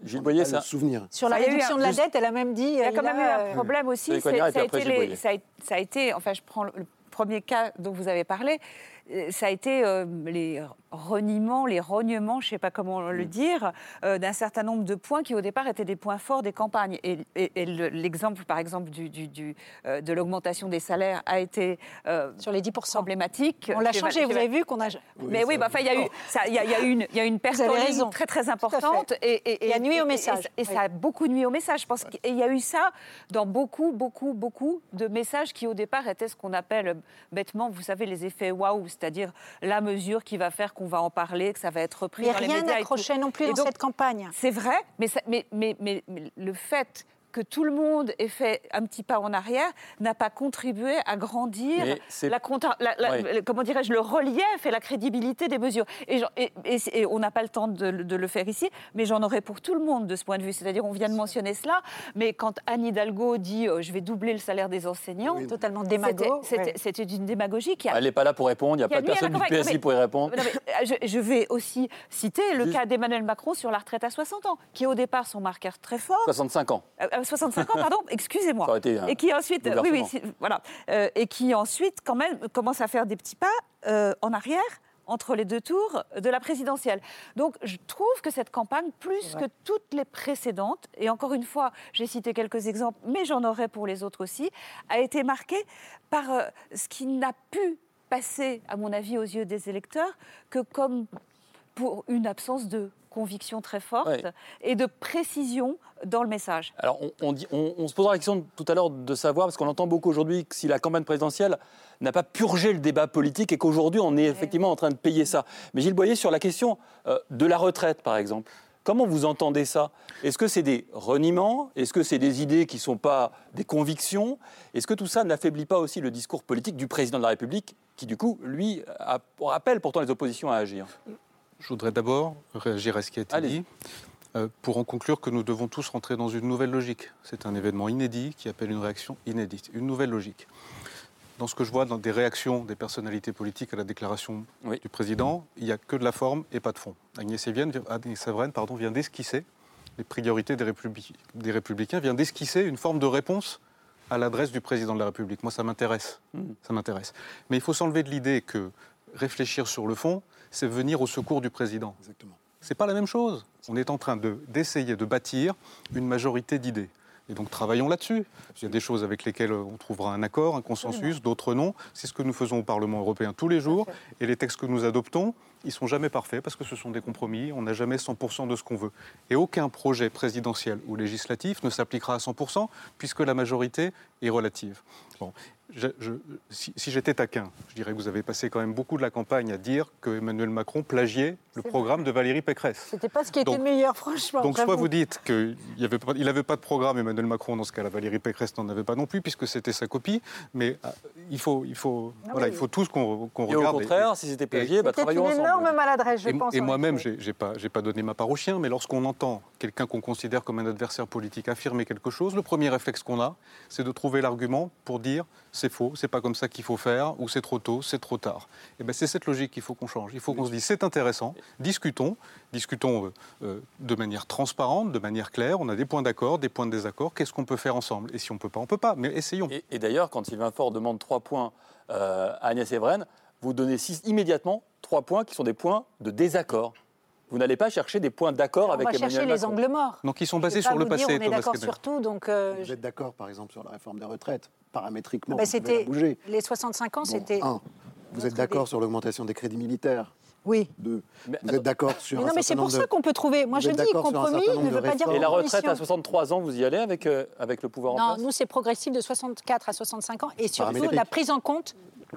Gilles Boyer, ça. souvenir. Sur la réduction de la dette, elle a même dit. Il y a quand même eu un problème aussi. Ça a, été enfin, je prends le premier cas dont vous avez parlé, euh, ça a été euh, les reniements, les rognements, je ne sais pas comment le mm. dire, euh, d'un certain nombre de points qui au départ étaient des points forts des campagnes. Et, l'exemple, par exemple, du, du, de l'augmentation des salaires a été sur les 10% problématique. On l'a changé. Vous avez vu qu'on a. Mais oui, bah, il y a eu, il y, a, une, il y a une perte très très importante et, et, a nuit au message. Et, ça a beaucoup nuit au message. Je pense qu'il y a eu ça dans beaucoup, beaucoup, beaucoup de messages qui au départ étaient ce qu'on appelle bêtement, vous savez, les effets waouh, c'est-à-dire la mesure qui va faire qu'on va en parler, que ça va être repris dans les médias. Rien n'accrochait non plus dans cette campagne. C'est vrai, mais, mais, mais, mais, le fait que tout le monde ait fait un petit pas en arrière n'a pas contribué à grandir la, comment dirais-je le relief et la crédibilité des mesures. Et, et, on n'a pas le temps de, le faire ici, mais j'en aurais pour tout le monde de ce point de vue. C'est-à-dire, on vient de mentionner cela, mais quand Anne Hidalgo dit euh, je vais doubler le salaire des enseignants, totalement démago. C'était une démagogie qui a. Elle n'est pas là pour répondre. Il n'y a, pas de personne du PSI pour y répondre. Euh, je, vais aussi citer le cas d'Emmanuel Macron sur la retraite à 60 ans, qui au départ son marqueur très fort. 65 ans. Euh, 65 ans, pardon, excusez-moi. Et qui ensuite, oui, oui, voilà, euh, et qui ensuite quand même commence à faire des petits pas euh, en arrière entre les deux tours de la présidentielle. Donc je trouve que cette campagne, plus que toutes les précédentes, et encore une fois, j'ai cité quelques exemples, mais j'en aurai pour les autres aussi, a été marquée par euh, ce qui n'a pu passer, à mon avis, aux yeux des électeurs, que comme pour une absence de conviction très forte et de précision dans le message. Alors, on, dit, on, se posera la question tout à l'heure de savoir, parce qu'on entend beaucoup aujourd'hui que si la campagne présidentielle n'a pas purgé le débat politique et qu'aujourd'hui on est effectivement en train de payer ça. Mais Gilles Boyer, sur la question euh, de la retraite, par exemple, Comment vous entendez ça? Est-ce que c'est des reniements? Est-ce que c'est des idées qui ne sont pas des convictions? Est-ce que tout ça n'affaiblit pas aussi le discours politique du président de la République, qui du coup, lui, appelle pourtant les oppositions à agir? Je voudrais d'abord réagir à ce qui a été dit. Euh, pour en conclure que nous devons tous rentrer dans une nouvelle logique. C'est un événement inédit qui appelle une réaction inédite, une nouvelle logique. Dans ce que je vois dans des réactions des personnalités politiques à la déclaration du président, il n'y a que de la forme et pas de fond. Agnès pardon, vient d'esquisser les priorités des, des Républicains, vient d'esquisser une forme de réponse à l'adresse du président de la République. Moi, ça m'intéresse. Mmh. Ça m'intéresse. Mais il faut s'enlever de l'idée que réfléchir sur le fond, c'est venir au secours du président. Exactement. C'est pas la même chose. On est en train d'essayer de, bâtir une majorité d'idées. Et donc travaillons là-dessus. Il y a des choses avec lesquelles on trouvera un accord, un consensus, d'autres non. C'est ce que nous faisons au Parlement européen tous les jours. Et les textes que nous adoptons, ils sont jamais parfaits parce que ce sont des compromis. On n'a jamais 100% de ce qu'on veut. Et aucun projet présidentiel ou législatif ne s'appliquera à 100% puisque la majorité est relative. Bon. Je- je- si, si j'étais taquin, je dirais que vous avez passé quand même beaucoup de la campagne à dire que Emmanuel Macron plagiait le programme de Valérie Pécresse. C'était pas ce qui était Donc- meilleur, franchement. Donc soit vous dites qu'il n'avait pas, il avait pas de programme, Emmanuel Macron, dans ce cas-là, Valérie Pécresse n'en avait pas non plus, puisque c'était sa copie, mais euh, il faut, il faut, voilà, oui. il faut tous qu'on qu'on Et au regarde. contraire, si c'était plagié, bah, C'était travaillons une ensemble. énorme maladresse, je Et, pense. et en moi-même, j'ai j'ai pas, j'ai pas donné ma part au chien, mais lorsqu'on entend quelqu'un qu'on considère comme un adversaire politique affirmer quelque chose, le premier réflexe qu'on a, c'est de trouver l'argument pour dire c'est faux, c'est pas comme ça qu'il faut faire, ou c'est trop tôt, c'est trop tard. Et ben c'est cette logique qu'il faut qu'on change. Il faut qu'on se dise c'est intéressant, discutons, discutons euh, euh, de manière transparente, de manière claire. On a des points d'accord, des points de désaccord. Qu'est-ce qu'on peut faire ensemble? Et si on peut pas, on peut pas. Mais essayons. Et, d'ailleurs, quand Sylvain Faure demande trois points euh, à Agnès Evren, vous donnez immédiatement trois points qui sont des points de désaccord. Vous n'allez pas chercher des points d'accord On avec va chercher Emmanuel les Macron. angles morts. Donc ils sont basés sur le dire, passé, On est Thomas d'accord Kennedy. sur tout, donc. euh, Vous êtes d'accord, par exemple, sur la réforme des retraites Paramétriquement, bah, pouvez la c'était bouger. les 65 ans, Bon, c'était. un, vous êtes d'accord sur l'augmentation des crédits militaires Oui. Deux, vous êtes d'accord sur Mais un non, mais c'est pour ça de- qu'on peut trouver. Moi, vous je dis compromis ne veut de pas dire Et la retraite à 63 ans, vous y allez avec, euh, avec le pouvoir en Non, place? nous, c'est progressif de 64 à 65 ans et surtout la prise en compte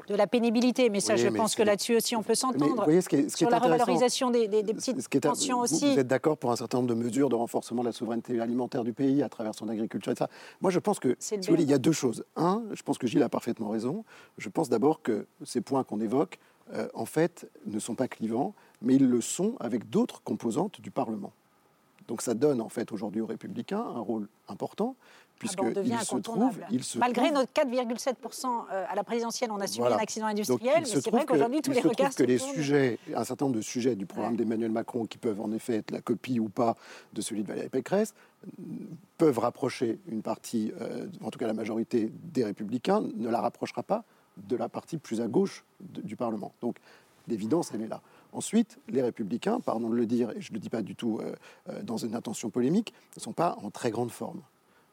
de la pénibilité. Mais ça, Oui, je mais pense que là-dessus aussi, on peut s'entendre. Sur la revalorisation des, des- des petites ce qui est- pensions vous, aussi. Vous êtes d'accord pour un certain nombre de mesures de renforcement de la souveraineté alimentaire du pays à travers son agriculture et ça. Moi, je pense que, si vous voulez, il y a deux choses. Un, je pense que Gilles a parfaitement raison. Je pense d'abord que ces points qu'on évoque, euh, en fait, ne sont pas clivants, mais ils le sont avec d'autres composantes du Parlement. Donc ça donne en fait aujourd'hui aux Républicains un rôle important, Ah bah, on devient puisqu'ils se se Malgré notre 4,7% euh, à la présidentielle, on a subi Voilà. un accident Donc, industriel, il mais c'est trouve vrai qu'aujourd'hui, tous il les se regards trouve que les tournent. sujets, un certain nombre de sujets du programme d'Emmanuel Macron, qui peuvent en effet être la copie ou pas de celui de Valérie Pécresse, peuvent rapprocher une partie, euh, en tout cas la majorité des Républicains, ne la rapprochera pas de la partie plus à gauche de- du Parlement. Donc l'évidence, elle est là. Ensuite, les Républicains, pardon de le dire, et je ne le dis pas du tout euh, dans une intention polémique, ne sont pas en très grande forme.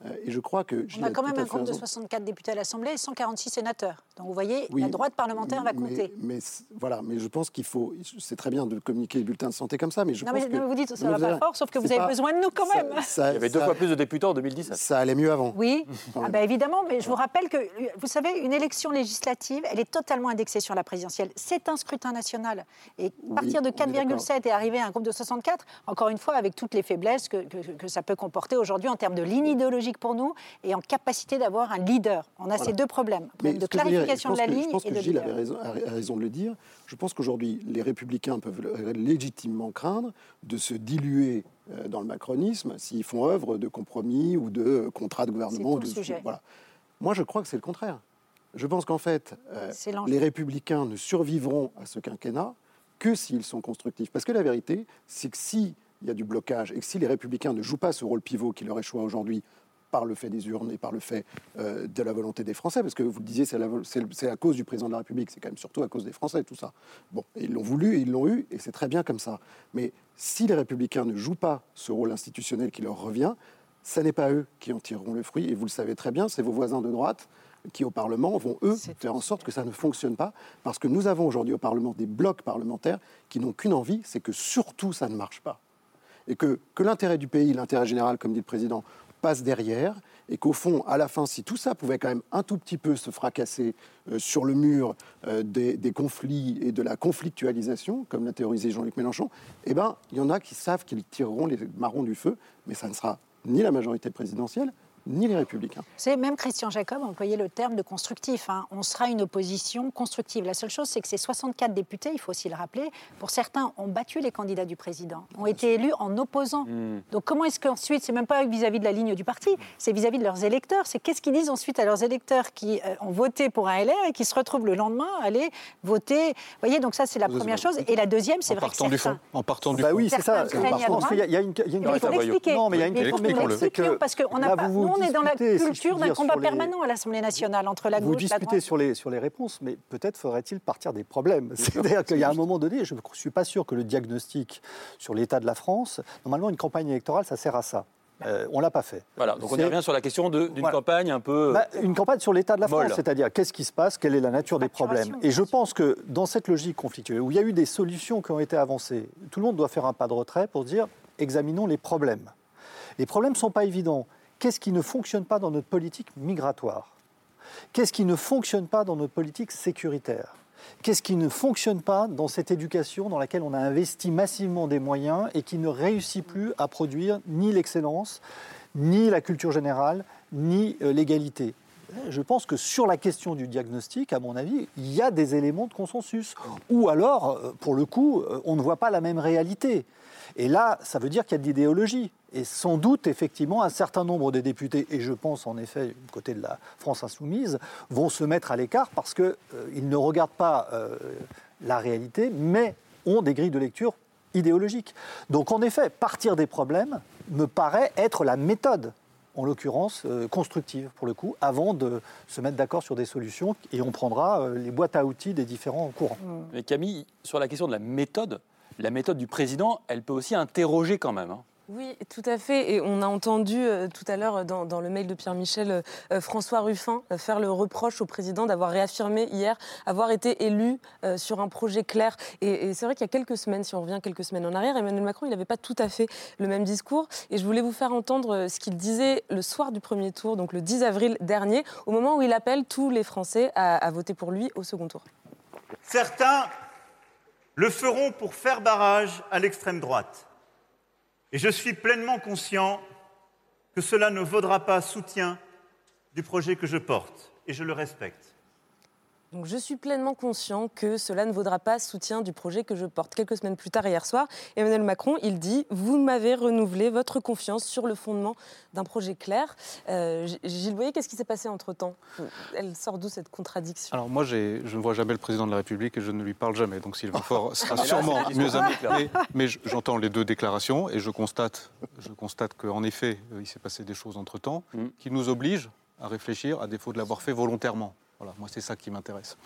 Euh, et je crois que... On a quand même un groupe de raison. 64 députés à l'Assemblée et 146 sénateurs. Donc vous voyez, Oui, la droite parlementaire va compter. Mais, voilà, mais je pense qu'il faut. C'est très bien de communiquer les bulletins de santé comme ça, mais je Non, pense mais, que. non, mais vous dites ça Non, va pas fort, sauf que vous avez pas- besoin de nous quand ça- même. ça- Il y avait deux ça- fois plus de députés en 2017. Ça allait mieux avant. Oui, ah bah évidemment, mais je vous rappelle que, vous savez, une élection législative, elle est totalement indexée sur la présidentielle. C'est un scrutin national. Et partir de on est d'accord. 4,7 et arriver à un groupe de 64, encore une fois, avec toutes les faiblesses que, que- que ça peut comporter aujourd'hui en termes de ligne idéologique pour nous et en capacité d'avoir un leader. On a ces deux problèmes, problème de dire, clarification je de la que- ligne Je pense et que de Gilles leader. avait raison, a raison de le dire. Je pense qu'aujourd'hui, les républicains peuvent le- légitimement craindre de se diluer euh, dans le macronisme s'ils font œuvre de compromis ou de contrat de gouvernement. tout ou le de- sujet. Voilà. Moi, je crois que c'est le contraire. Je pense qu'en fait, euh, les républicains ne survivront à ce quinquennat que s'ils sont constructifs. Parce que la vérité, c'est que s'il y a du blocage et que si les républicains ne jouent pas ce rôle pivot qui leur échoit aujourd'hui par le fait des urnes et par le fait euh, de la volonté des Français, parce que vous le disiez, c'est à cause du président de la République, c'est quand même surtout à cause des Français, tout ça. Bon, ils l'ont voulu, et ils l'ont eu, et c'est très bien comme ça. Mais si les républicains ne jouent pas ce rôle institutionnel qui leur revient, ce n'est pas eux qui en tireront le fruit, et vous le savez très bien, c'est vos voisins de droite qui, au Parlement, vont, eux, faire en sorte que ça ne fonctionne pas, parce que nous avons aujourd'hui au Parlement des blocs parlementaires qui n'ont qu'une envie, c'est que surtout ça ne marche pas et que, que l'intérêt du pays, l'intérêt général, comme dit le président, passe derrière, et qu'au fond, à la fin, si tout ça pouvait quand même un tout petit peu se fracasser euh, sur le mur euh, des, des conflits et de la conflictualisation, comme l'a théorisé Jean-Luc Mélenchon, eh ben, il y en a qui savent qu'ils tireront les marrons du feu, mais ça ne sera ni la majorité présidentielle, ni les républicains. C'est même Christian Jacob employé le terme de constructif. hein. On sera une opposition constructive. La seule chose, c'est que ces 64 députés, il faut aussi le rappeler, pour certains, ont battu les candidats du président, ont été élus en opposant. Hmm. Donc comment est-ce qu'ensuite, c'est même pas vis-à-vis de la ligne du parti, c'est vis-à-vis de leurs électeurs. C'est qu'est-ce qu'ils disent ensuite à leurs électeurs qui euh, ont voté pour un LR et qui se retrouvent le lendemain à aller voter. Vous voyez, donc ça, c'est la Vous première chose. Et la deuxième, c'est En vrai que partant du fond. En partant du Bah fond. oui, c'est ça. Certains craignent Parce qu'il y a- il y a une, il y a une il faut l'expliquer. Non, mais il y a une c'est que parce qu'on là, a pas- vous nous, on est dans la disputez, si culture d'un combat les- permanent à l'Assemblée nationale entre la Vous gauche, la disputez droite. sur les, sur les réponses, mais peut-être faudrait-il partir des problèmes. C'est-à-dire qu'il y a un moment donné, je ne suis pas sûr que le diagnostic sur l'état de la France, normalement, une campagne électorale, ça sert à ça. Euh, on ne l'a pas fait. Voilà, donc on y revient sur la question d'une Voilà. campagne un peu. Bah, une campagne sur l'état de la molle. France, c'est-à-dire qu'est-ce qui se passe, quelle est la nature des problèmes. Et je pense que dans cette logique conflictuelle, où il y a eu des solutions qui ont été avancées, tout le monde doit faire un pas de retrait pour dire examinons les problèmes. Les problèmes ne sont pas évidents. Qu'est-ce qui ne fonctionne pas dans notre politique migratoire? Qu'est-ce qui ne fonctionne pas dans notre politique sécuritaire? Qu'est-ce qui ne fonctionne pas dans cette éducation dans laquelle on a investi massivement des moyens et qui ne réussit plus à produire ni l'excellence, ni la culture générale, ni euh, l'égalité? Je pense que sur la question du diagnostic, à mon avis, il y a des éléments de consensus. Ou alors, euh, pour le coup, euh, on ne voit pas la même réalité. Et là, ça veut dire qu'il y a de l'idéologie. Et sans doute, effectivement, un certain nombre des députés, et je pense en effet du côté de la France insoumise, vont se mettre à l'écart parce qu'ils euh, ne regardent pas euh, la réalité, mais ont des grilles de lecture idéologiques. Donc en effet, partir des problèmes me paraît être la méthode en l'occurrence euh, constructive pour le coup, avant de se mettre d'accord sur des solutions et on prendra les boîtes à outils des différents courants. Mais Camille, sur la question de la méthode, la méthode du président, elle peut aussi interroger quand même. Hein. Oui, tout à fait. Et on a entendu euh, tout à l'heure dans, le mail de Pierre Michel euh, euh, François Ruffin faire le reproche au président d'avoir réaffirmé hier avoir été élu sur un projet clair. Et, c'est vrai qu'il y a quelques semaines, si on revient quelques semaines en arrière, Emmanuel Macron, il n'avait pas tout à fait le même discours. Et je voulais vous faire entendre ce qu'il disait le soir du premier tour, donc le 10 avril dernier, au moment où il appelle tous les Français à voter pour lui au second tour. Certains le feront pour faire barrage à l'extrême droite. Et je suis pleinement conscient que cela ne vaudra pas soutien du projet que je porte, et je le respecte. Donc je suis pleinement conscient que cela ne vaudra pas soutien du projet que je porte. Quelques semaines plus tard, hier soir, Emmanuel Macron, il dit Vous m'avez renouvelé votre confiance sur le fondement d'un projet clair. Euh, Gilles Boyer, qu'est-ce qui s'est passé entre-temps? Elle sort d'où cette contradiction? Alors moi, je ne vois jamais le président de la République et je ne lui parle jamais. Donc Sylvain Faure sera sûrement mieux indiqué. Mais j'entends les deux déclarations et je constate, je constate qu'en effet, il s'est passé des choses entre-temps mm. qui nous obligent à réfléchir, à défaut de l'avoir fait volontairement. Voilà, moi c'est ça qui m'intéresse.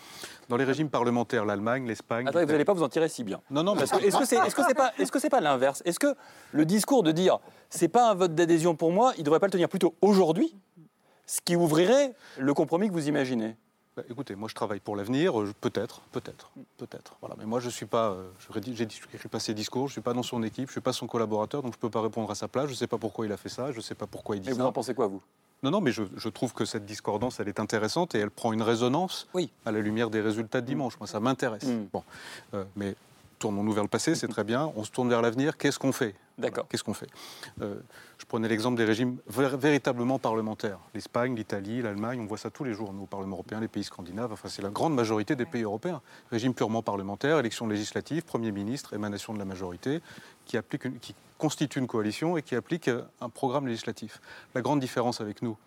Dans les régimes parlementaires, l'Allemagne, l'Espagne. Attendez, vous n'allez pas vous en tirer si bien. Non, non, est-ce que c'est est -ce pas c'est pas l'inverse? Est-ce que le discours de dire c'est pas un vote d'adhésion pour moi, il devrait pas le tenir plutôt aujourd'hui, ce qui ouvrirait le compromis que vous imaginez bah, écoutez, moi je travaille pour l'avenir, euh, peut-être, peut-être, peut-être. Voilà, mais moi je suis pas, euh, j'ai pas ses discours, je suis pas dans son équipe, je suis pas son collaborateur, donc je peux pas répondre à sa place. Je sais pas pourquoi il a fait ça, je sais pas pourquoi il dit ça. Et vous en pensez quoi vous? Non, non, mais je, trouve que cette discordance, elle est intéressante et elle prend une résonance oui. à la lumière des résultats de dimanche. Moi, ça m'intéresse. Mm. Bon, euh, mais tournons-nous vers le passé, c'est très bien. On se tourne vers l'avenir. Qu'est-ce qu'on fait? D'accord. Qu'est-ce qu'on fait? Euh, Je prenais l'exemple des régimes véritablement parlementaires. L'Espagne, l'Italie, l'Allemagne, on voit ça tous les jours, nous, au Parlement européen, les pays scandinaves. Enfin, c'est la grande majorité des pays européens. Régime purement parlementaire, élection législative, Premier ministre, émanation de la majorité, qui, applique qui constitue une coalition et qui applique euh, un programme législatif. La grande différence avec nous,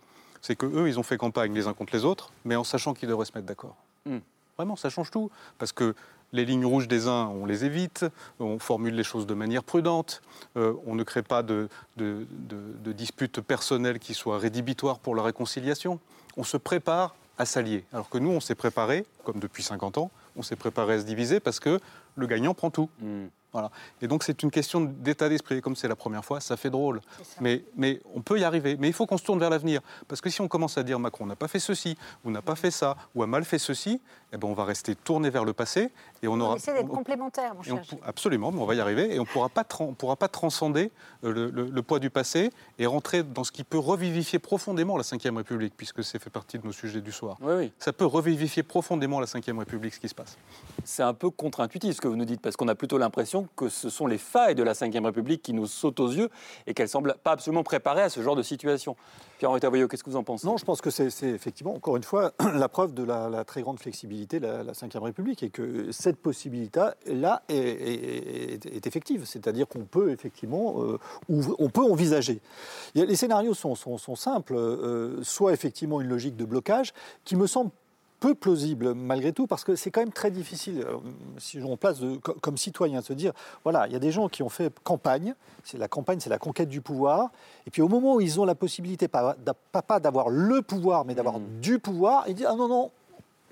c'est que eux, ils ont fait campagne les uns contre les autres, mais en sachant qu'ils devraient se mettre d'accord. Hmm. Vraiment, ça change tout. Parce que les lignes rouges des uns, on les évite, on formule les choses de manière prudente, euh, on ne crée pas de, disputes personnelles qui soient rédhibitoires pour la réconciliation. On se prépare à s'allier. Alors que nous, on s'est préparé, comme depuis 50 ans, on s'est préparé à se diviser parce que le gagnant prend tout. Hmm. Voilà. Et donc c'est une question d'état d'esprit. Comme c'est la première fois, ça fait drôle. Mais, mais on peut y arriver. Mais il faut qu'on se tourne vers l'avenir. Parce que si on commence à dire Macron n'a pas fait ceci, ou n'a pas fait ça, ou a mal fait ceci, eh ben on va rester tourné vers le passé. Et on, aura. essaie d'être complémentaire, mon cher. absolument, mais on va y arriver. Et on ne pourra pas transcender euh, le, poids du passé et rentrer dans ce qui peut revivifier profondément la Ve République, puisque c'est fait partie de nos sujets du soir. Oui, oui. Ça peut revivifier profondément la Ve République, ce qui se passe. C'est un peu contre-intuitif ce que vous nous dites, parce qu'on a plutôt l'impression que ce sont les failles de la Ve République qui nous sautent aux yeux et qu'elle ne semble pas absolument préparée à ce genre de situation. Pierre-Henri Tavoyot, qu'est-ce que vous en pensez? Non, je pense que c'est effectivement, encore une fois, la preuve de la, très grande flexibilité de la, la Ve République et que cette possibilité-là est, effective. C'est-à-dire qu'on peut effectivement, euh, on peut envisager. Les scénarios sont, simples. Euh, soit effectivement une logique de blocage qui me semble peu plausible malgré tout, parce que c'est quand même très difficile, euh, si on place de, comme citoyen, de se dire, voilà, il y a des gens qui ont fait campagne, c'est la campagne, c'est la conquête du pouvoir, et puis au moment où ils ont la possibilité, pas, pas d'avoir le pouvoir, mais d'avoir mmh. du pouvoir, ils disent, ah non, non,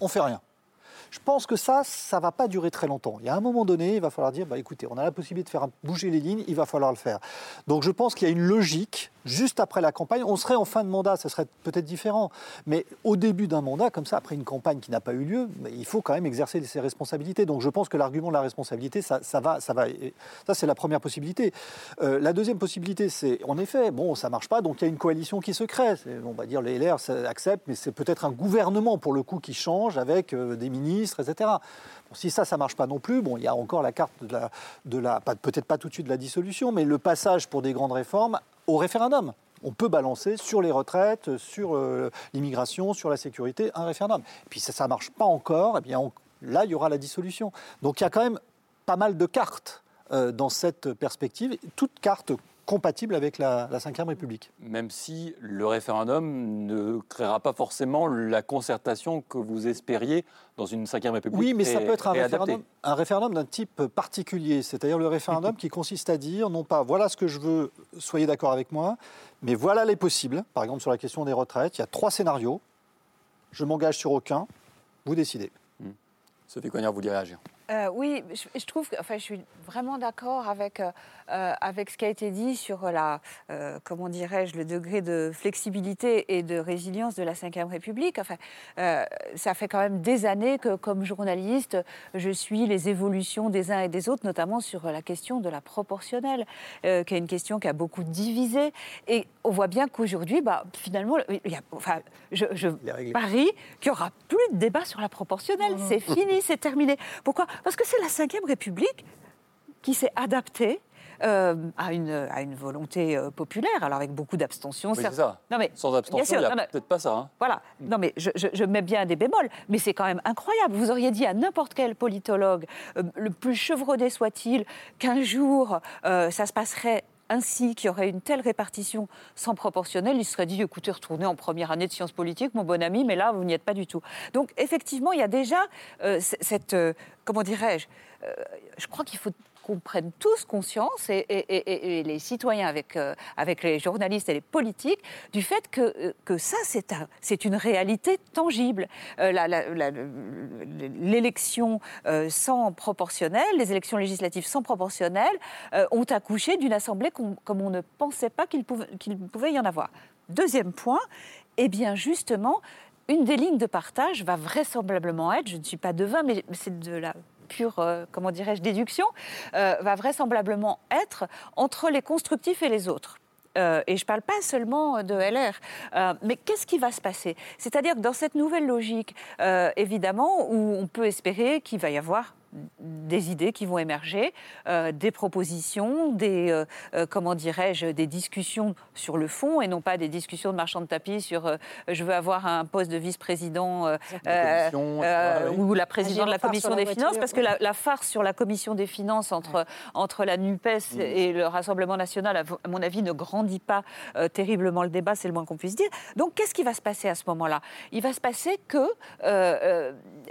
on fait rien. Je pense que ça, ça va pas durer très longtemps. Il y a un moment donné, il va falloir dire, bah, écoutez, on a la possibilité de faire bouger les lignes, il va falloir le faire. Donc je pense qu'il y a une logique, juste après la campagne, on serait en fin de mandat, ce serait peut-être différent. Mais au début d'un mandat, comme ça, après une campagne qui n'a pas eu lieu, il faut quand même exercer ses responsabilités. Donc je pense que l'argument de la responsabilité, ça, ça va, ça va. Ça, c'est la première possibilité. Euh, la deuxième possibilité, c'est, en effet, bon, ça marche pas, donc il y a une coalition qui se crée. On va dire les LR acceptent, mais c'est peut-être un gouvernement, pour le coup, qui change avec euh, des ministres, etc. si ça, ça marche pas non plus, bon, il y a encore la carte de la, peut-être pas tout de suite de la dissolution, mais le passage pour des grandes réformes au référendum. On peut balancer sur les retraites, sur euh, l'immigration, sur la sécurité, un référendum. Puis ça, ça marche pas encore, eh bien là, il y aura la dissolution. Donc il y a quand même pas mal de cartes euh, dans cette perspective, toutes cartes compatible avec la, Ve République. Même si le référendum ne créera pas forcément la concertation que vous espériez dans une Ve République. Oui, mais ça peut être un référendum, un référendum d'un type particulier, c'est-à-dire le référendum qui consiste à dire non pas voilà ce que je veux, soyez d'accord avec moi, mais voilà les possibles. Par exemple, sur la question des retraites, il y a trois scénarios. Je m'engage sur aucun, vous décidez. Hmm. Sophie Cognard, vous voulez réagir? Euh, oui, je, trouve que, enfin, je suis vraiment d'accord avec, euh, euh, avec ce qui a été dit sur la, comment dirais-je, le degré de flexibilité et de résilience de la Ve République. Enfin, ça fait quand même des années que, comme journaliste, je suis les évolutions des uns et des autres, notamment sur la question de la proportionnelle, qui est une question qui a beaucoup divisé. Et on voit bien qu'aujourd'hui, bah, finalement, il y a, enfin, je, je parie qu'il n'y aura plus de débat sur la proportionnelle. C'est fini, c'est terminé. Pourquoi parce que c'est la Ve République qui s'est adaptée euh, à, une, à une volonté euh, populaire, alors avec beaucoup d'abstention. Oui, c'est ça. Non, mais, Sans abstention, il n'y a peut-être pas ça. Hein. Voilà. Non, mais je, je, mets bien des bémols, mais c'est quand même incroyable. Vous auriez dit à n'importe quel politologue, euh, le plus chevronné soit-il, qu'un jour, ça se passerait ainsi qu'il y aurait une telle répartition sans proportionnelle, il serait dit écoutez, retournez en première année de sciences politiques, mon bon ami, mais là, vous n'y êtes pas du tout. Donc, effectivement, il y a déjà euh, cette. Euh, comment dirais-je euh, Je crois qu'il faut qu'on prenne tous conscience, et, les citoyens avec, euh, avec les journalistes et les politiques, du fait que, euh, que ça, c'est une réalité tangible. Euh, L'élection sans proportionnel, les élections législatives sans proportionnel, ont accouché d'une assemblée comme on ne pensait pas qu'il pouvait, pouvait y en avoir. Deuxième point, eh bien justement, une des lignes de partage va vraisemblablement être, je ne suis pas devin, mais c'est de la pure, euh, comment dirais-je, déduction, euh, va vraisemblablement être entre les constructifs et les autres. Euh, et je ne parle pas seulement de LR. mais qu'est-ce qui va se passer? C'est-à-dire que dans cette nouvelle logique, évidemment, où on peut espérer qu'il va y avoir des idées qui vont émerger, euh, des propositions, des euh, euh, comment dirais-je, des discussions sur le fond et non pas des discussions de marchand de tapis sur je veux avoir un poste de vice-président ou la présidente de la commission des finances, parce que la, farce sur la commission des finances entre entre la Nupes mm. et le Rassemblement national, à mon avis, ne grandit pas terriblement le débat, c'est le moins qu'on puisse dire. Donc, qu'est-ce qui va se passer à ce moment-là? Il va se passer que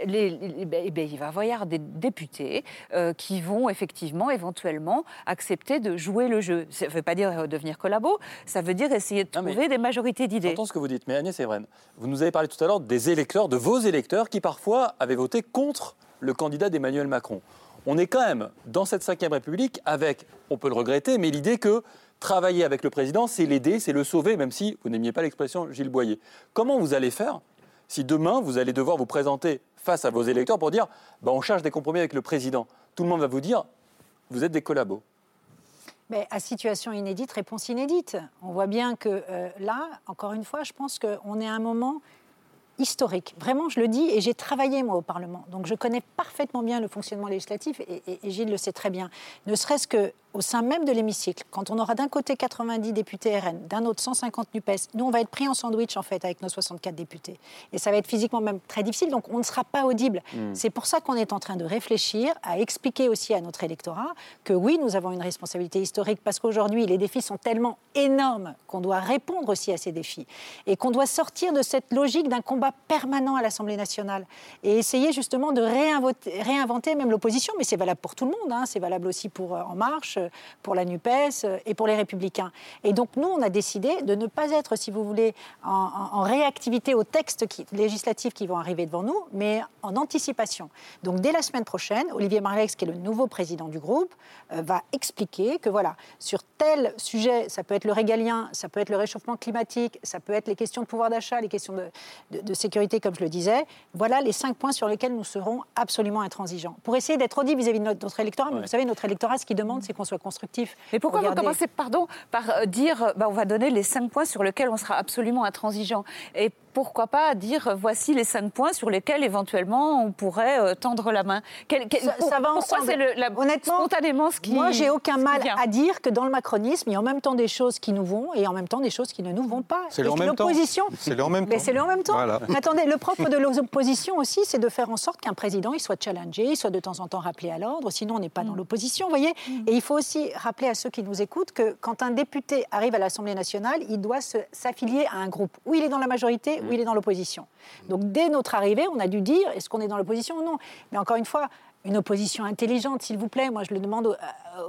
les, ben, eh ben, il va y avoir des députés euh, qui vont effectivement, éventuellement, accepter de jouer le jeu. Ça ne veut pas dire devenir collabo, ça veut dire essayer de trouver des majorités d'idées. J'entends ce que vous dites, mais Agnès Evren, vous nous avez parlé tout à l'heure des électeurs, de vos électeurs, qui parfois avaient voté contre le candidat d'Emmanuel Macron. On est quand même dans cette Ve République avec, on peut le regretter, mais l'idée que travailler avec le président, c'est l'aider, c'est le sauver, même si vous n'aimiez pas l'expression Gilles Boyer. Comment vous allez faire si demain vous allez devoir vous présenter face à vos électeurs pour dire bah, on cherche des compromis avec le président. Tout le monde va vous dire vous êtes des collabos. Mais à situation inédite, réponse inédite. On voit bien que euh, là, encore une fois, je pense qu'on est à un moment historique. Vraiment, je le dis, et j'ai travaillé moi au Parlement, donc je connais parfaitement bien le fonctionnement législatif, et, et Gilles le sait très bien. Ne serait-ce que au sein même de l'hémicycle, quand on aura d'un côté 90 députés RN, d'un autre 150 NUPES, nous, on va être pris en sandwich, en fait, avec nos 64 députés. Et ça va être physiquement même très difficile, donc on ne sera pas audible. Hmm. C'est pour ça qu'on est en train de réfléchir, à expliquer aussi à notre électorat que oui, nous avons une responsabilité historique, parce qu'aujourd'hui, les défis sont tellement énormes qu'on doit répondre aussi à ces défis. Et qu'on doit sortir de cette logique d'un combat permanent à l'Assemblée nationale. Et essayer justement de réinventer, réinventer même l'opposition, mais c'est valable pour tout le monde, hein. c'est valable aussi pour euh, En Marche, pour la NUPES et pour les Républicains. Et donc, nous, on a décidé de ne pas être, si vous voulez, en, réactivité aux textes législatifs qui vont arriver devant nous, mais en anticipation. Donc, dès la semaine prochaine, Olivier Marlex, qui est le nouveau président du groupe, va expliquer que, voilà, sur tel sujet, ça peut être le régalien, ça peut être le réchauffement climatique, ça peut être les questions de pouvoir d'achat, les questions de, sécurité, comme je le disais. Voilà les cinq points sur lesquels nous serons absolument intransigeants. Pour essayer d'être audits vis-à-vis de notre, électorat, mais vous savez, notre électorat, ce qu'il demande, c'est qu'on soit constructif. Mais pourquoi vous commencez, pardon, par euh, dire, bah, on va donner les cinq points sur lesquels on sera absolument intransigeant Et pourquoi pas dire voici les cinq points sur lesquels éventuellement on pourrait euh, tendre la main. ça, va ensemble. C'est Honnêtement, spontanément ce qui. Moi, j'ai aucun mal à dire que dans le macronisme, il y a en même temps des choses qui nous vont et en même temps des choses qui ne nous vont pas. C'est le en même temps. C'est le en même temps. Mais c'est le en même temps. attendez, le propre de l'opposition aussi, c'est de faire en sorte qu'un président il soit challengé, il soit de temps en temps rappelé à l'ordre. Sinon, on n'est pas dans mm. l'opposition, vous voyez. Mm. Et il faut aussi rappeler à ceux qui nous écoutent que quand un député arrive à l'Assemblée nationale, il doit s'affilier à un groupe. Où il est dans la majorité, où il est dans l'opposition. Donc dès notre arrivée, on a dû dire est-ce qu'on est dans l'opposition ou non? Mais encore une fois, une opposition intelligente, s'il vous plaît. Moi, je le demande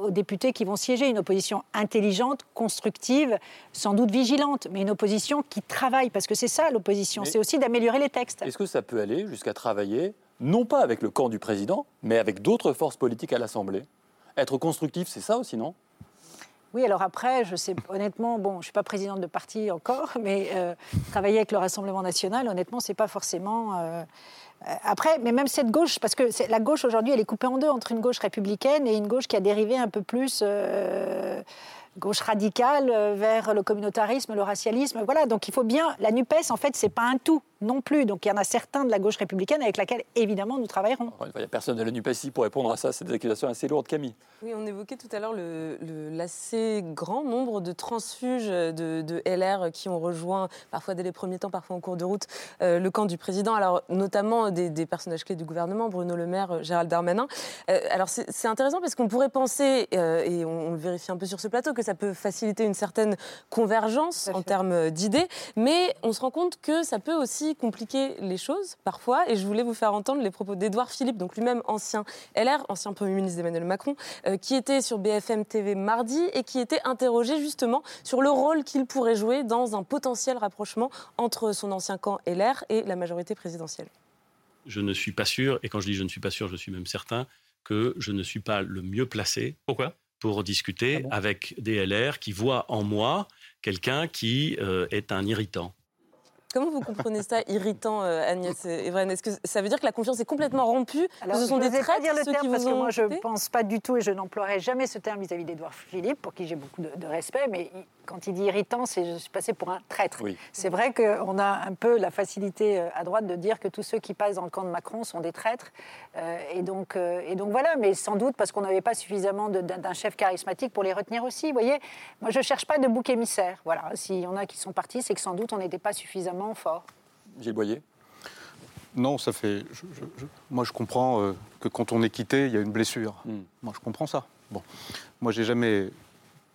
aux, députés qui vont siéger. Une opposition intelligente, constructive, sans doute vigilante, mais une opposition qui travaille, parce que c'est ça l'opposition. C'est aussi d'améliorer les textes. Est-ce que ça peut aller jusqu'à travailler, non pas avec le camp du président, mais avec d'autres forces politiques à l'Assemblée? Être constructif, c'est ça aussi, non? Oui, alors après, je sais honnêtement, bon, je suis pas présidente de parti encore, mais euh, travailler avec le Rassemblement national, honnêtement, c'est pas forcément. Euh, euh, après, mais même cette gauche, parce que la gauche aujourd'hui, elle est coupée en deux entre une gauche républicaine et une gauche qui a dérivé un peu plus gauche radicale vers le communautarisme, le racialisme. Voilà, donc il faut bien. La NUPES, en fait, c'est pas un tout non plus. Donc il y en a certains de la gauche républicaine avec laquelle, évidemment, nous travaillerons. Il n'y a personne de la NUPES pour répondre à ça. C'est des accusations assez lourdes, Camille. Oui, on évoquait tout à l'heure l'assez le, grand nombre de transfuges de, LR qui ont rejoint, parfois dès les premiers temps, parfois en cours de route, euh, le camp du président. Alors, notamment des, personnages clés du gouvernement, Bruno Le Maire, Gérald Darmanin. Euh, alors, c'est intéressant parce qu'on pourrait penser, euh, et on, le vérifie un peu sur ce plateau, que ça peut faciliter une certaine convergence en termes d'idées, mais on se rend compte que ça peut aussi compliquer les choses parfois. Et je voulais vous faire entendre les propos d'Edouard Philippe, donc lui-même ancien LR, ancien Premier ministre d'Emmanuel Macron, euh, qui était sur BFM TV mardi et qui était interrogé justement sur le rôle qu'il pourrait jouer dans un potentiel rapprochement entre son ancien camp LR et la majorité présidentielle. Je ne suis pas sûr, et quand je dis je ne suis pas sûr, je suis même certain que je ne suis pas le mieux placé. Pourquoi? Pour discuter ah avec des LR qui voient en moi quelqu'un qui euh, est un irritant. Comment vous comprenez ça irritant, euh, Agnès Evren Est-ce que ça veut dire que la confiance est complètement rompue? Alors, Ce sont des traîtres, dire le terme parce que moi je ne pense pas du tout et je n'emploierai jamais ce terme vis-à-vis d'Edouard Philippe, pour qui j'ai beaucoup de, de, respect, mais quand il dit irritant, c'est je suis passé pour un traître. C'est vrai qu'on a un peu la facilité euh, à droite de dire que tous ceux qui passent dans le camp de Macron sont des traîtres. Euh, et, donc, euh, et donc voilà, mais sans doute parce qu'on n'avait pas suffisamment d'un chef charismatique pour les retenir aussi. Vous voyez, moi je ne cherche pas de bouc émissaire. Voilà, s'il y en a qui sont partis, c'est que sans doute on n'était pas suffisamment fort. Gilles Boyer? Non, ça fait. moi, je comprends que quand on est quitté, il y a une blessure. Hmm. Moi, je comprends ça. Bon, moi, j'ai jamais